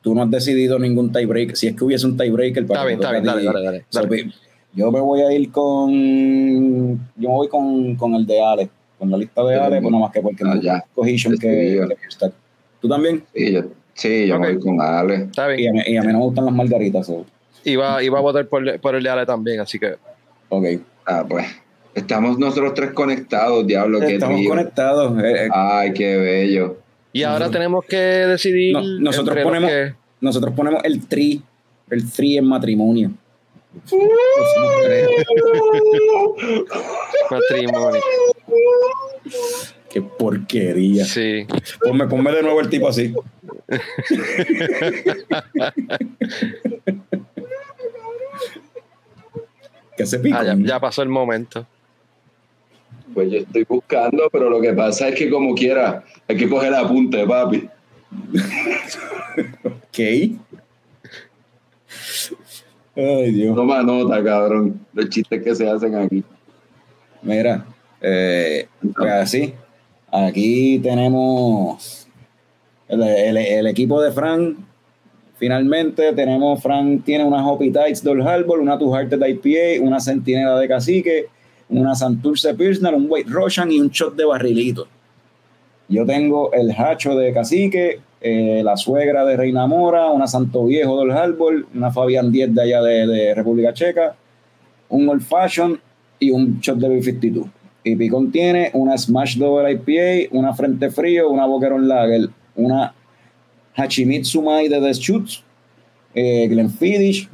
Tú no has decidido ningún tiebreak. Si es que hubiese un tiebreaker Está para bien, está bien, dale, dale, dale. Dale. yo me voy a ir con. Yo me voy con, con el de Ale. Con la lista de Ale, pues nada más que porque Ah, no ya. Cohesion que, ¿Tú también? sí, yo, sí, yo me voy con Ale. Está Y bien. a, mí, y a mí no me gustan las margaritas. so. iba, iba a votar por, por el Leale también, así que. Ok. Ah, pues. Estamos nosotros tres conectados, diablo, qué Estamos trío. conectados. eh, eh, Ay, qué bello. Y ahora tenemos que decidir. No, nosotros ponemos- que- nosotros ponemos el tri, el tri en matrimonio. matrimonio. Qué porquería. Sí. Ponme, ponme de nuevo el tipo así. que se pica. Ah, ya, ya pasó el momento. Pues yo estoy buscando, pero lo que pasa es que como quiera, hay que coger apunte, papi. Ok. Ay, Dios. Toma nota, cabrón. Los chistes que se hacen aquí. Mira, eh, pues así. Aquí tenemos el, el- el equipo de Frank. Finalmente tenemos, Frank tiene unas Hoppy Tights Dol Harbor, una Two Hearted IPA, una Centinela de Cacique, una Santurce Pilsner, un White Russian y un shot de barrilito. Yo tengo el Hacho de Cacique, eh, la suegra de Reina Mora, una Santo Viejo Dol Harbor, una Fabián 10 de allá de, República Checa, un Old Fashion y un shot de B52. Y Picón tiene una Smash Double IPA, una Frente Frío, una Boquerón Lager, una Hachimitsu Mai de The Shoots, eh, Glenfiddich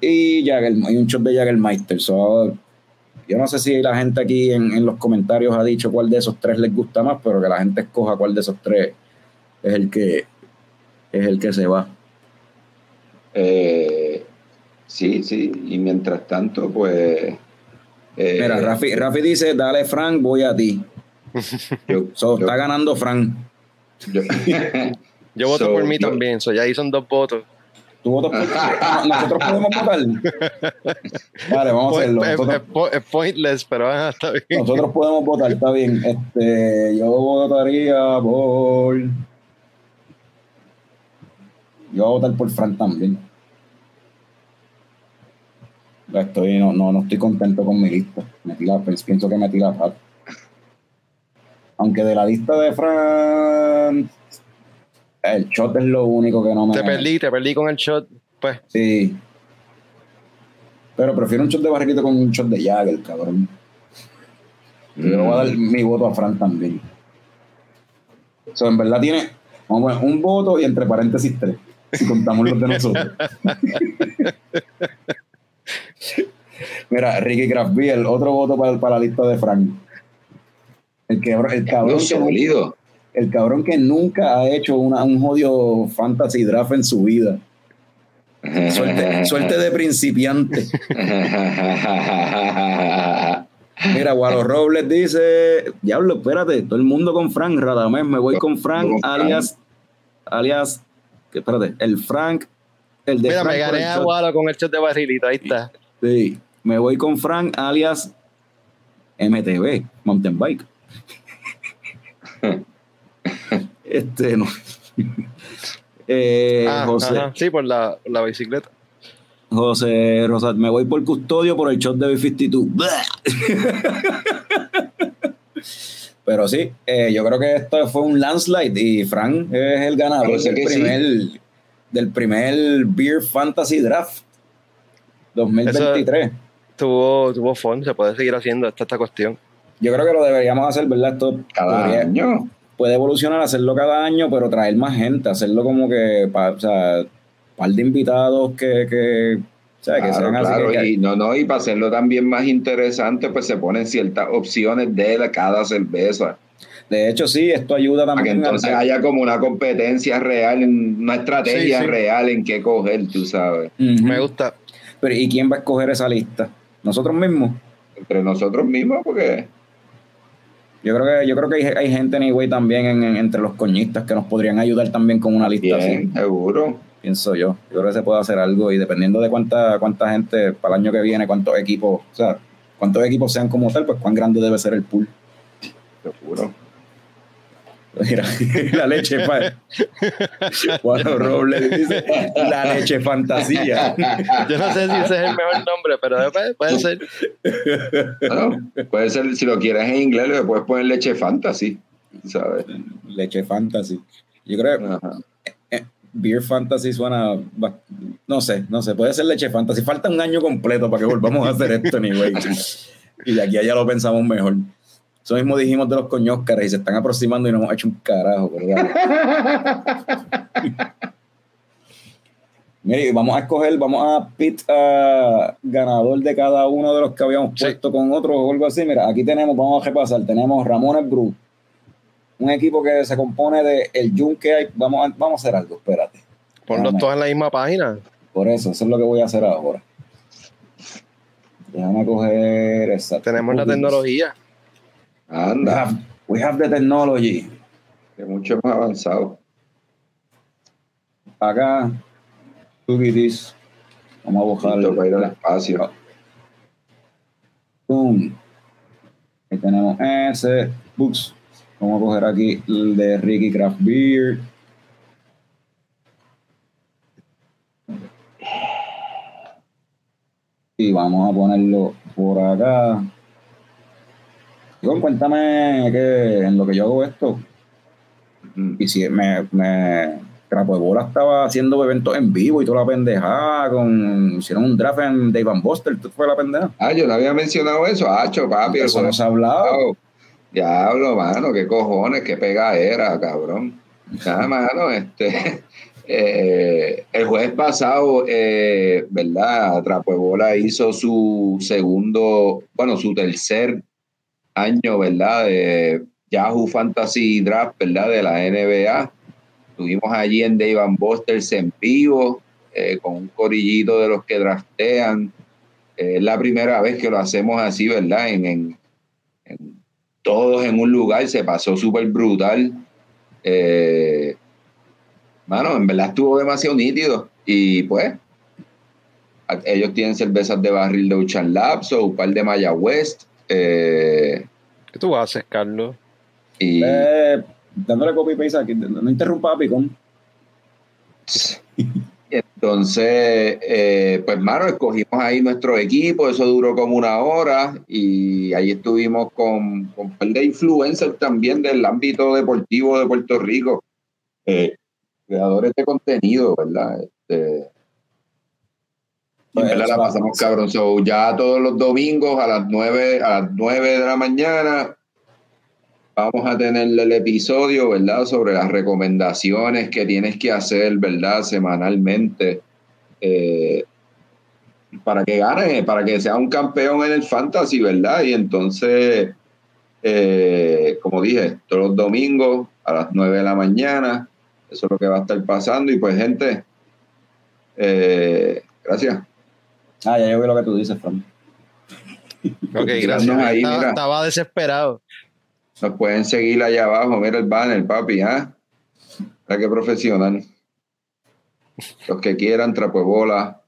y, un shot de Jagermeister. So, yo no sé si la gente aquí en, en los comentarios ha dicho cuál de esos tres les gusta más, pero que la gente escoja cuál de esos tres es el que es el que se va. Eh, sí, sí. Y mientras tanto, pues. eh, Mira, Rafi, Rafi dice, dale Frank, voy a ti. yo- So, yo- está ganando Frank. yo- Yo voto So, por mí yo- también, so ya ahí son dos votos. ¿Tú votas por No, Nosotros podemos votar. Vale, vamos a hacerlo. es, Nosotros, pointless, pero ah, está bien. nosotros podemos votar, está bien. Este, yo votaría por. Yo voy a votar por Frank también. Estoy, no, no, no estoy contento con mi lista. Metí la- pues, pienso que la pata. Aunque de la lista de Frank, el shot es lo único que no me. Te perdí, te perdí con el shot. Pues, Sí. Pero prefiero un shot de barrilito con un shot de Jagger, cabrón. Yo le voy a dar mi voto a Frank también. O sea, en verdad tiene, vamos a poner, un voto y entre paréntesis tres. Si contamos los de nosotros. Mira, Ricky Craft Beer, otro voto para, para la lista de Frank. El, quebra- el, cabrón Lo que. El cabrón que nunca ha hecho una, un jodido fantasy draft en su vida. Suerte, suerte de principiante. Mira, Gualo Robles dice, diablo, espérate, todo el mundo con Frank, Radamés, me voy con Frank, Con Frank. alias, alias, que, espérate, el Frank, el de mira, Frank me gané a. Gualo con el shot de barrilito, ahí está. Sí, me voy con Frank, alias MTV, Mountain Bike. Este, no. Eh, Ah, José, ajá, sí, por la, la bicicleta. José Rosat, me voy por custodio por el shot de B52. Pero sí, eh, yo creo que esto fue un landslide y Frank es el ganador del sí. primer, del primer Beer Fantasy Draft 2023. Tuvo, tuvo fun, se puede seguir haciendo esta, esta cuestión. Yo creo que lo deberíamos hacer, ¿verdad? Esto Cada podría- año. Puede evolucionar, hacerlo cada año, pero traer más gente, hacerlo como que, pa- o sea, par de invitados que, que, o sea, que Claro, sean así claro, que- y no, no, y para hacerlo también más interesante, pues se ponen ciertas opciones de la- cada cerveza. de hecho sí, esto ayuda Para que también a- entonces haya como una competencia real, una estrategia Sí, sí. real en qué coger, tú sabes. Me gusta. Pero ¿y quién va a escoger esa lista? Nosotros mismos. Entre nosotros mismos, porque Yo creo que yo creo que hay, hay gente anyway también en- en- entre los coñistas que nos podrían ayudar también con una lista así, bien, seguro. pienso yo. Yo creo que se puede hacer algo y dependiendo de cuánta cuánta gente para el año que viene, cuántos equipos, o sea, cuántos equipos sean como tal, pues cuán grande debe ser el pool. Seguro. Mira, la leche Juan Robles dice la leche fantasía. Yo no sé si ese es el mejor nombre, pero puede, puede ser. Bueno, puede ser, si lo quieres en inglés, le puedes poner leche fantasy, ¿sabes? Leche fantasy. Yo creo que Ajá. Beer Fantasy suena No sé, no sé, puede ser leche fantasy. Falta un año completo para que volvamos a hacer esto, anyway. Y de aquí a allá lo pensamos mejor. Eso mismo dijimos de los coñóscares y se están aproximando y no hemos hecho un carajo, ¿verdad? Mire, vamos a escoger, vamos a pit a ganador de cada uno de los que habíamos Sí. puesto con otro o algo así. Mira, aquí tenemos, vamos a repasar, tenemos Ramones Bru, un equipo que se compone de el Yunque. hay- Vamos a, vamos a hacer algo, espérate. Ponlos todos en la misma página. Por eso, eso es lo que voy a hacer ahora. Déjame coger esa. Tenemos la tecnología. We Anda, have, we have the technology. que mucho más avanzado. Acá, look at this. Vamos a Listo para ir al espacio. Boom. Ahí tenemos ese. Books. Vamos a coger aquí el de Ricky Craft Beer. Y vamos a ponerlo por acá. Iván, cuéntame que en lo que yo hago esto, y si me, me Trapo de Bola estaba haciendo eventos en vivo y toda la pendejada, con, hicieron un draft en Dave and Buster, ¿tú fue la pendeja? Ah, yo no había mencionado eso. Hacho, papi. el Eso no se ha hablado. Diablo, mano, qué cojones, qué pega era, cabrón. Nada, mano, este. eh, el jueves pasado, eh, ¿verdad? Trapuebola hizo su segundo, bueno, su tercer año, ¿verdad? De Yahoo Fantasy Draft, ¿verdad? De la NBA. Estuvimos allí en Dave and Busters en vivo, eh, con un corillito de los que draftean. Eh, Es la primera vez que lo hacemos así, ¿verdad? En, en- todos en un lugar, se pasó súper brutal. Eh, mano, en verdad estuvo demasiado nítido. Y pues, ellos tienen cervezas de barril de Ocean Labs o un par de Maya West. eh, ¿Qué tú haces, Carlos? y Eh, dándole copy paste aquí, no interrumpa a Picón. Entonces, eh, pues, mano, escogimos ahí nuestro equipo, eso duró como una hora y ahí estuvimos con, con un par de influencers también del ámbito deportivo de Puerto Rico, eh, creadores de contenido, ¿verdad? Este, y en verdad la pasamos cabrón. So, ya todos los domingos a las 9, a las 9 de la mañana vamos a tener el episodio, ¿verdad? Sobre las recomendaciones que tienes que hacer, ¿verdad? Semanalmente. eh, para que gane, para que sea un campeón en el fantasy, ¿verdad? Y entonces, eh, como dije, todos los domingos a las 9 de la mañana, eso es lo que va a estar pasando. Y pues, gente, eh, gracias. Ah, ya yo veo lo que tú dices, Fran. Ok, gracias. ahí, estaba, mira. estaba desesperado. Nos pueden seguir allá abajo. Mira el banner, papi, ¿ah? Mira qué profesional. Los que quieran, trapuebola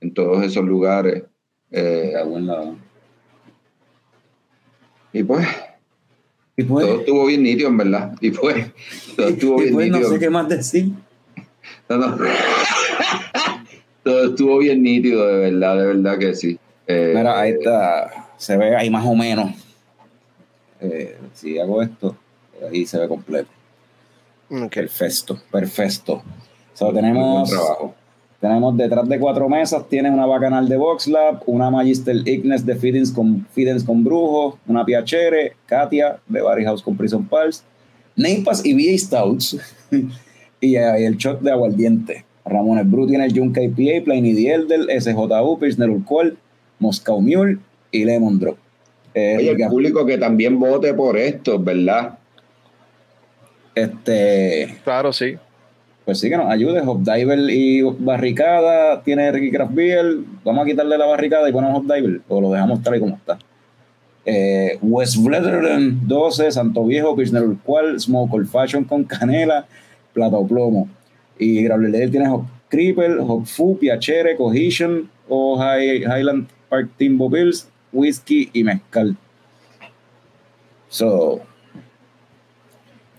en todos esos lugares. Eh, Cago en la- y pues, Y pues, todo estuvo bien nítido, en verdad. Y pues, todo estuvo y bien pues no sé qué más decir. No, no. Todo estuvo bien nítido, de verdad, de verdad que sí. Eh, Mira, ahí está, se ve ahí más o menos. Eh, si hago esto, ahí se ve completo. Ok. Perfecto, perfecto. So, tenemos, trabajo. tenemos detrás de cuatro mesas, tiene una bacanal de Box Lab, una Magister Ignes de Feedings con, Feedings con Brujo, una Piacere, Katia de Barry House con Prison Pals, Neipas y VA Stouts, y el shot de aguardiente. Ramones Bru tiene el Junka IPA, Pliny Elder, SJU, Pilsner Urquell, Moscow Mule y Lemon Drop. Eh, Oye, el público que también vote por esto, ¿verdad? este, Claro, sí. pues sí que nos ayude. Hopdiver y barricada tiene Ricky Craft Beer. Vamos a quitarle la barricada y ponemos Hopdiver o lo dejamos tal y como está. Eh, West Bletherden 12, Santo Viejo, Pilsner Urquell, Smoke Old Fashion con canela, plata o plomo. Y Growler tiene Hop Creeper, Hop Fu, Piacere, Cohesion o High- Highland Park Timbo Bills, Whisky y Mezcal. So,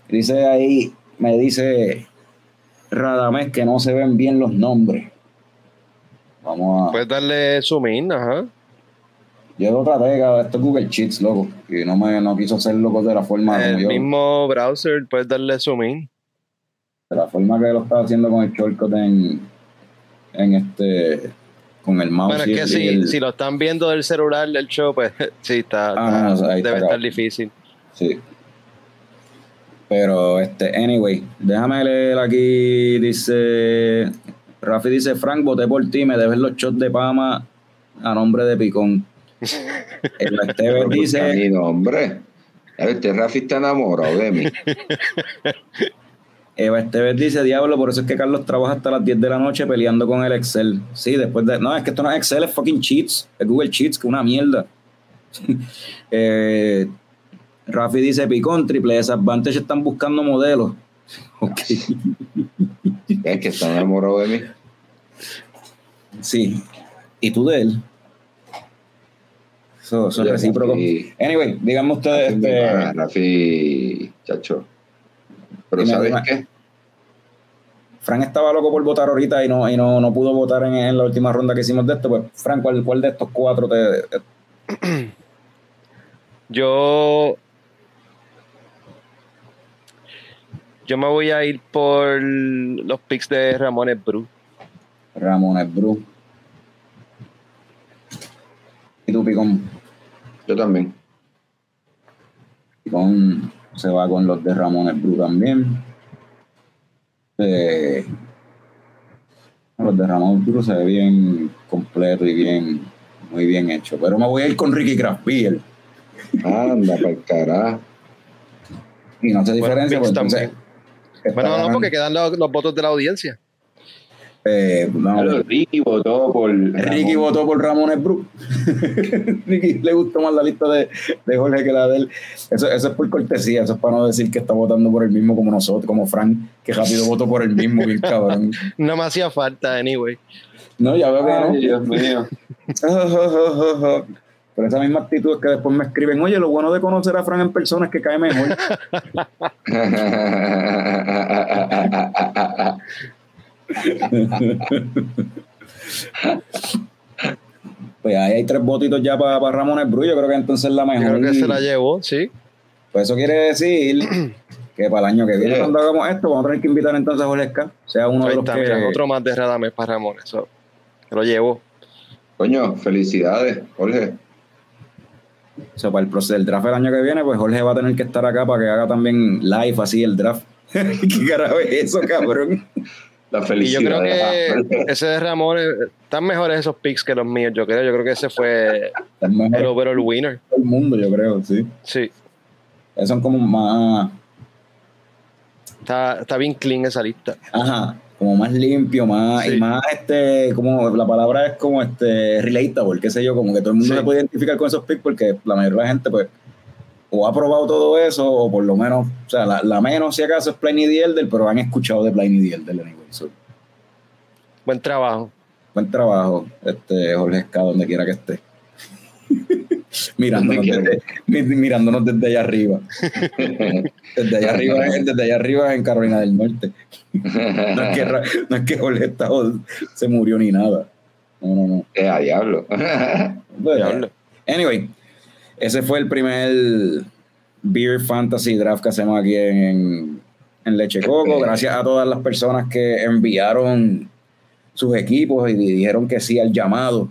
dice ahí, me dice Radamés que no se ven bien los nombres. Vamos a. Puedes darle zoom ajá. yo lo traté, cabrón, esto es Google Sheets, loco. Y no me no quiso hacerlo de la forma El mismo browser, puedes darle zoom in. De la forma que lo estaba haciendo con el shortcut en, en este con el mouse. Bueno, es que el- si, y el- si lo están viendo del celular del show, pues sí, está, Ah, está- no, ahí está debe estar difícil. Sí. Pero, este, anyway, déjame leer aquí, dice, Rafi dice, Frank, voté por ti, me debes los shots de Pama a nombre de Picón. El Esteves dice, camino, hombre. Este Rafi está enamorado de mí. Eva Esteves dice, diablo, por eso es que Carlos trabaja hasta las 10 de la noche peleando con el Excel. Sí, después de... No, es que esto no es Excel, es fucking Cheats. Es Google Cheats, que una mierda. eh, Rafi dice, Picón, triple desadvantage están buscando modelos. Ok. Es que está enamorado de mí. Sí. ¿Y tú de él? Eso, eso es Oye, recíproco. Rafi- Anyway, díganme ustedes, Rafi, este, Rafi, chacho. Pero ¿sabes qué? Frank estaba loco por votar ahorita y no, y no, no pudo votar en, en la última ronda que hicimos de esto. Pues, Frank, ¿cuál, cuál de estos cuatro te, Yo. Yo me voy a ir por los picks de Ramones Bru. Ramones Bru. Y tú, Picón. Yo también. Picón se va con los de Ramones Bru también. Eh, los de Ramones Bru se ve bien completo y bien, muy bien hecho. Pero me voy a ir con Ricky Craft Beer. Anda, para el carajo. Y no se Bueno, diferencia, pues entonces. Bueno, no, porque quedan los, los votos de la audiencia. Eh, no, Claro, Ricky votó por. Ricky Ramón. votó por Ramones Bru. Ricky le gustó más la lista de, de Jorge que la de él. Eso, eso es por cortesía, eso es para no decir que está votando por el mismo como nosotros, como Frank, que rápido votó por el mismo, bien cabrón. No me hacía falta, anyway. No, ya veo que no. Ay, Dios mío. Pero esa misma actitud es que después me escriben, oye, lo bueno de conocer a Fran en persona es que cae mejor. Pues ahí hay tres votitos ya para Ramones Bru, yo creo que entonces la Yo mejor. creo que se la llevó, sí. Pues eso quiere decir que para el año que viene, Yeah. cuando hagamos esto, vamos a tener que invitar entonces a Jorge Esca, sea uno de los está, que. mira, otro más de Radames para Ramones. eso, se lo llevo. Coño, felicidades, Jorge. O sea, para el proceso del draft el año que viene, pues Jorge va a tener que estar acá para que haga también live así el draft. ¿Qué carajo es eso, cabrón? La Y yo creo que ese de Ramones, están mejores esos picks que los míos, yo creo. Yo creo que ese fue el overall winner. el mundo, yo creo, sí. Sí, Esos son como más, está, está bien clean esa lista. ajá, como más limpio, más, Sí. y más, este, como la palabra es como, este, relatable, qué sé yo, como que todo el mundo Sí. se puede identificar con esos picks porque la mayoría de la gente, pues, o ha probado todo eso, o por lo menos, o sea, la, la menos si acaso es Pliny the Elder, pero han escuchado de Pliny the Elder, anyway. So, Buen trabajo. buen trabajo, este, Jorge Esca, donde quiera que esté. mirándonos, desde, mi- mirándonos desde allá arriba. Desde allá arriba, desde allá arriba en Carolina del Norte. No es que, no es que Jorge Esca se murió ni nada. No, no, no. Eh, a diablo. Pues, Diablo. Anyway, ese fue el primer Beer Fantasy Draft que hacemos aquí en, en Leche Coco. Gracias a todas las personas que enviaron sus equipos y dijeron que sí al llamado.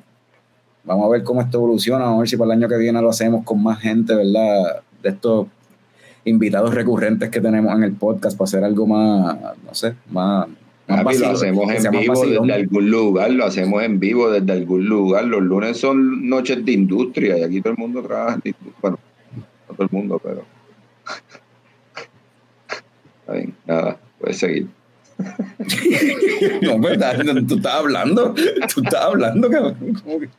Vamos a ver cómo esto evoluciona. Vamos a ver si para el año que viene lo hacemos con más gente, ¿verdad? De estos invitados recurrentes que tenemos en el podcast para hacer algo más, no sé, más. más lo hacemos en vivo desde algún lugar, lo hacemos en vivo desde algún lugar. Los lunes son noches de industria y aquí todo el mundo trabaja. Bueno, no todo el mundo, pero. Está bien, nada, puedes seguir. No, ¿verdad? Tú estás hablando. Tú estás hablando, cabrón. ¿Cómo que?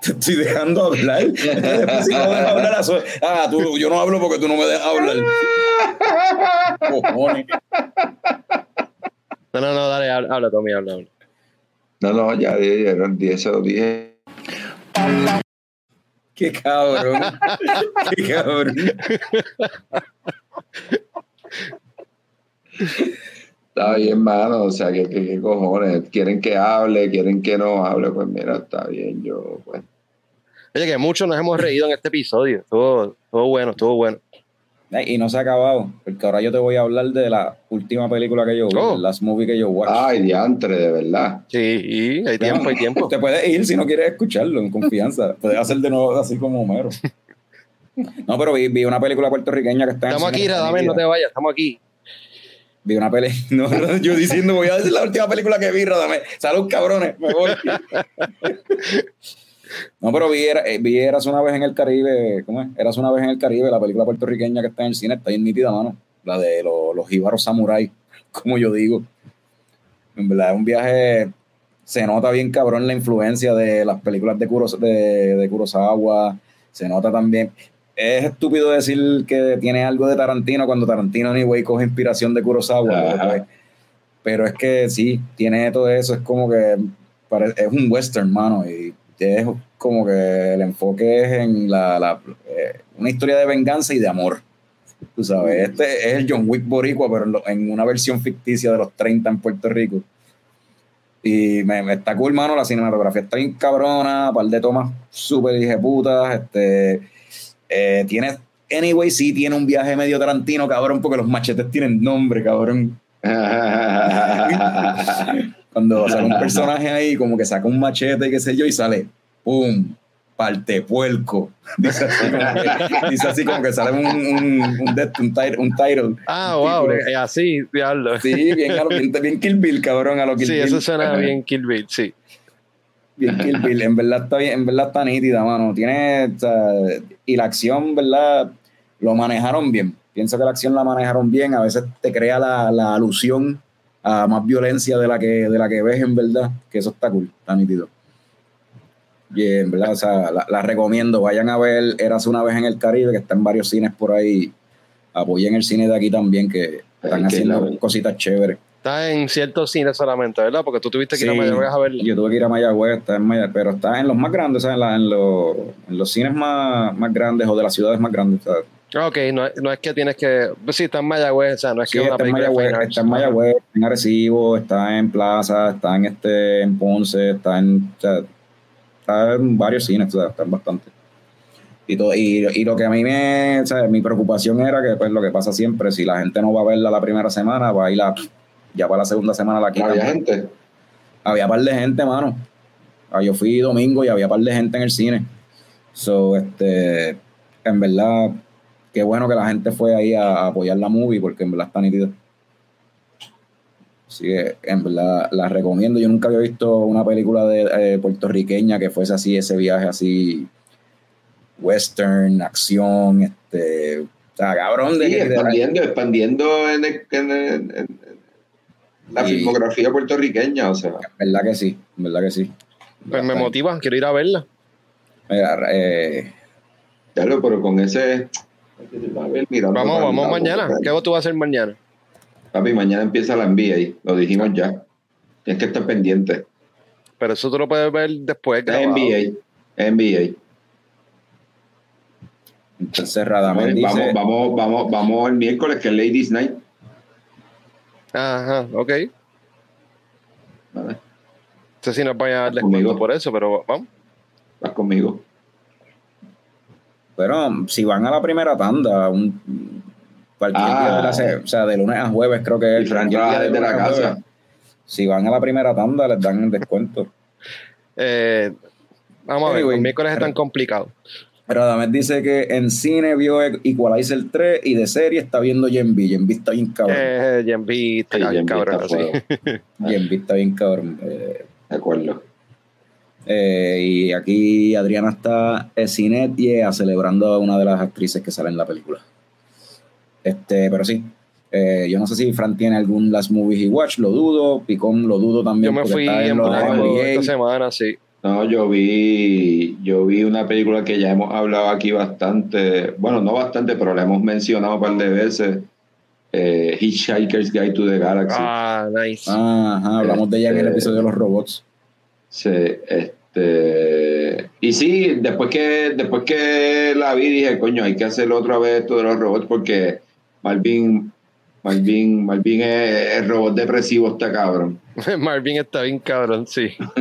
Te estoy dejando hablar. Después, si no hablar, eso- ah, tú, yo no hablo porque tú no me dejas hablar. Cojones. No, no, no, dale, habla, habla Tommy, habla, habla. No, no, ya dije, eran 10 o 10. Qué cabrón. Qué cabrón. Está bien, mano, o sea, ¿qué, qué, qué cojones? ¿Quieren que hable? ¿Quieren que no hable? Pues mira, está bien, yo, pues. Oye, que muchos nos hemos reído en este episodio. Estuvo, estuvo bueno, estuvo bueno. Eh, Y no se ha acabado, porque ahora yo te voy a hablar de la última película que yo vi, Oh. el last movie que yo watch. Ay, diantre, de verdad. Sí, hay tiempo, hay tiempo. Te puedes ir si no quieres escucharlo, en confianza. puedes hacer de nuevo así como Homero. No, pero vi, vi una película puertorriqueña que está en Estamos aquí, Radamel, no te vayas, estamos aquí. Vi una película. No, yo diciendo, voy a decir la última película que vi, Radamel. Salud, cabrones, me voy. No, pero vi, era- eh, vi Eras una vez en el Caribe. ¿Cómo es? Eras una vez en el Caribe, la película puertorriqueña que está en el cine, está bien nítida, mano. La de los, los jíbaros samurai, como yo digo. En verdad, es un viaje. Se nota bien cabrón la influencia de las películas de, Kuros- de, de Kurosawa. Se nota también. Es estúpido decir que tiene algo de Tarantino cuando Tarantino, anyway, coge inspiración de Kurosawa. Pero, pues, pero es que sí, tiene todo eso. Es como que es un western, mano. Y es como que el enfoque es en la, la- eh, una historia de venganza y de amor. Tú sabes, este es el John Wick boricua, pero en, una versión ficticia de los 30 en Puerto Rico. Y me, me está cool, mano. La cinematografía está bien cabrona, par de tomas súper putas. Este, eh, tiene, anyway, sí, tiene un viaje medio tarantino, cabrón, porque los machetes tienen nombre, cabrón. Cuando sale un personaje ahí, como que saca un machete, qué sé yo, y sale, ¡pum! Parte puerco. Dice así como que, dice así como que sale un, un, un, un, tit- un title. Ah, Un wow, eh, así, diablo. Sí, Sí, bien, a lo- bien, bien Kill Bill, cabrón, a lo Kill Bill. eso suena bien Kill Bill, sí. Bien Kill Bill, en verdad está bien, en verdad está nítida, mano. Tiene, o sea, y la acción, ¿verdad? Lo manejaron bien. Pienso que la acción la manejaron bien. A veces te crea la, la alusión a más violencia de la que, de la que ves, en verdad. Que eso está cool, está nítido. Y en verdad, o sea, la, la recomiendo. Vayan a ver Eras una vez en el Caribe, que está en varios cines por ahí. Apoyen el cine de aquí también, que están haciendo cositas chéveres. Está en ciertos cines solamente, ¿verdad? Porque tú tuviste que ir a Mayagüez a verla. Yo tuve que ir a Mayagüez, está en Maya- pero está en los más grandes, sea, en, la- en los, en los cines más, más grandes o de las ciudades más grandes. sea, Ah, Ok, no, es- no es que tienes que. Pues sí, está en Mayagüez, o sea, no es sí, que es una está en Mayagüez, Arts. está en Mayagüez, está en Arecibo, está en Plaza, está en este en Ponce, está en, o sea, está en varios cines, o sea, están bastante. Y, todo, y, y lo que a mí me, o sea, mi preocupación era que pues lo que pasa siempre, si la gente no va a verla la primera semana, va a ir a, ya para la segunda semana la quitan. Había gente. había par de gente, mano. Ah, Yo fui domingo y había par de gente en el cine. So, este, en verdad, qué bueno que la gente fue ahí a, apoyar la movie porque en verdad está nítida. Así que, en verdad, la recomiendo. Yo nunca había visto una película de eh, puertorriqueña que fuese así, ese viaje así, western, acción, este, o sea, cabrón, de, Sí, de- expandiendo, expandiendo en, el- en la Y- filmografía puertorriqueña, o sea. en verdad que sí, en verdad que sí. Pues me motiva, quiero ir a verla. Mira, eh, Claro, pero con ese. Vamos, vamos mañana. porque- ¿Qué tú vas a hacer mañana? Papi, mañana empieza la NBA, lo dijimos ya. Tienes que estar pendiente. Pero eso tú lo puedes ver después. Es grabado. NBA, NBA. entonces Radamel dice... Vamos, vamos, vamos, vamos el miércoles, que es Ladies Night. Ajá, ok. Vale, No sé si nos vayan a dar Conmigo. descuento por eso, pero vamos. Vas conmigo. Pero si van a la primera tanda, un, cualquier Ah. día de la se- o sea, de lunes a jueves creo que Y es. Trabaja día de desde la casa. jueves, Si van a la primera tanda, les dan el descuento. Eh, vamos a ver, Anyway. los miércoles están complicados. Pero Adamet dice que en cine vio Equalizer 3 y de serie está viendo Gen B. Gen B está bien cabrón. Eh, Gen B, está bien cabrón, está sí. fuego. Gen B está bien cabrón. Eh, De acuerdo. eh, y aquí Adriana está en cine y eh, celebrando a una de las actrices que sale en la película. Este, pero sí. eh, yo no sé si Fran tiene algún Last Movies y Watch, lo dudo. Picón lo dudo también. Yo me fui en NBA. esta semana, sí. No, yo vi, yo vi una película que ya hemos hablado aquí bastante, bueno, no bastante, pero la hemos mencionado un par de veces, eh, Hitchhiker's Guide to the Galaxy. Ah, nice. Ajá, hablamos de ella en el Este- episodio de los robots. Sí, este, y sí, después que, después que la vi dije, coño, hay que hacerlo otra vez esto de los robots porque Malvin, Malvin, Malvin es, es robot depresivo, está cabrón. Marvin está bien cabrón, sí.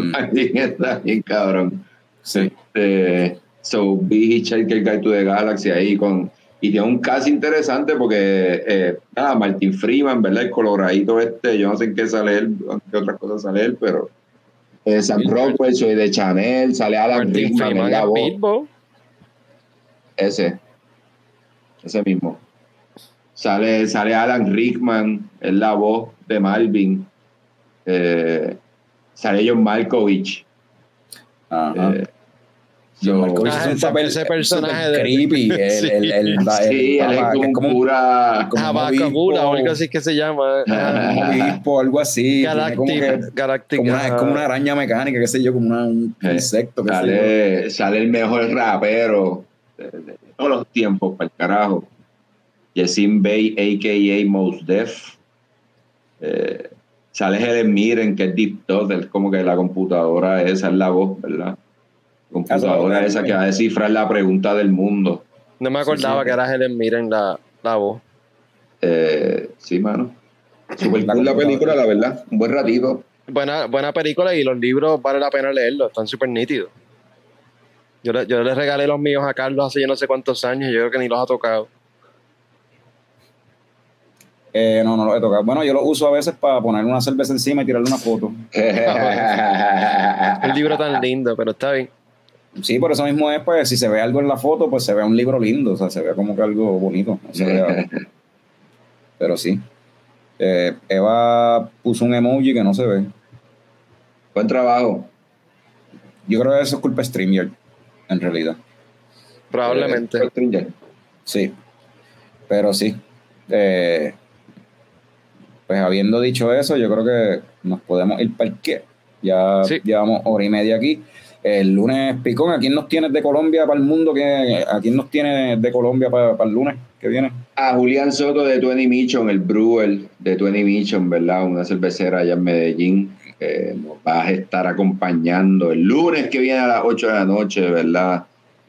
Malvin está bien cabrón. Sí. Este, So, vi Hitchhiker Guide to the Galaxy ahí con... Y tiene un caso interesante porque, eh, nada, Martin Freeman, ¿verdad? El coloradito este, yo no sé en qué sale él, en qué otras cosas sale él, pero... Eh, Sam Rockwell, soy de Chanel, sale Alan Martin Rickman, Freeman. Bilbo. Ese. Ese mismo. Sale, sale Alan Rickman, es la voz de Malvin. Eh, sale John Malkovich. Ajá. Eh, so- Malkovich Ah, es un papel ese personaje de- creepy. El, Sí. el, el, el, sí, él es como, es como un- pura. como un Abacabula o obispo. algo así que se llama. Ah, obispo, algo así. tiene como una, es como una araña mecánica, qué sé yo, como una, un Eh, insecto. Yo. sale, sale el mejor rapero de, de todos los tiempos, para el carajo. Yesim Bey, a.k.a. Mos Def. Eh, sale Helen Mirren, que es Deep Thought, es como que la computadora esa es la voz, ¿verdad? La computadora Ah, esa que va a descifrar la pregunta del mundo. No me acordaba sí. que era Helen Mirren la, la voz. Eh, sí, mano. Super cool la película, la verdad. Un buen ratito. Buena, buena película y los libros vale la pena leerlos, están súper nítidos. Yo le, yo le regalé los míos a Carlos hace yo no sé cuántos años, yo creo que ni los ha tocado. Eh, no, no lo he tocado. Bueno, yo lo uso a veces para poner una cerveza encima y tirarle una foto. Un libro tan lindo, pero está bien. Sí, por eso mismo es, pues, si se ve algo en la foto, pues se ve un libro lindo, o sea, se ve como que algo bonito. no se vea- pero sí. Eh, Eva puso un emoji que no se ve. buen trabajo. Yo creo que eso es culpa de StreamYard, en realidad. Probablemente. Eh, Stringer. Sí. Pero sí. Eh, pues habiendo dicho eso, yo creo que nos podemos ir para el qué. Ya Sí. llevamos hora y media aquí. El lunes, Picón, ¿a quién nos tienes de Colombia para el mundo? ¿Qué- ¿A quién nos tiene de Colombia para, para el lunes que viene? A Julián Soto de Twenty Mission, el brewer de Twenty Mission, ¿verdad? Una cervecera allá en Medellín. Eh, nos va a estar acompañando el lunes que viene a las 8 de la noche, ¿verdad?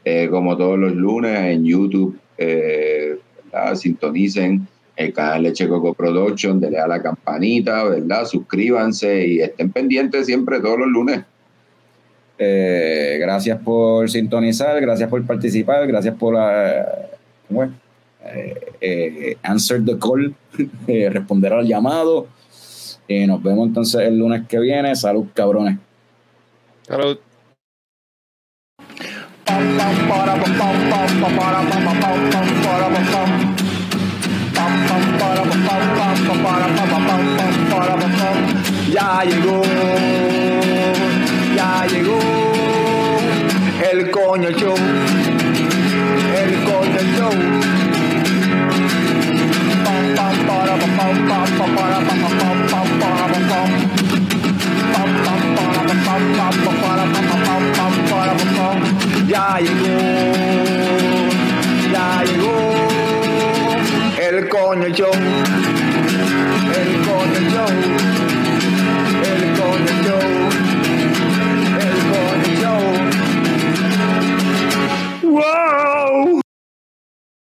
Eh, como todos los lunes en YouTube, eh, ¿verdad? Sintonicen el canal de Checoco Production, denle a la campanita, ¿verdad? Suscríbanse y estén pendientes siempre todos los lunes. Eh, gracias por sintonizar, gracias por participar, gracias por ¿cómo es? Answer the call, responder al llamado. Y nos vemos entonces el lunes que viene. Salud, cabrones. Salud. Ya llegó, ya llegó el coño show, el coño show. Ya llegó, ya llegó el coño yo, el coño yo, el coño yo.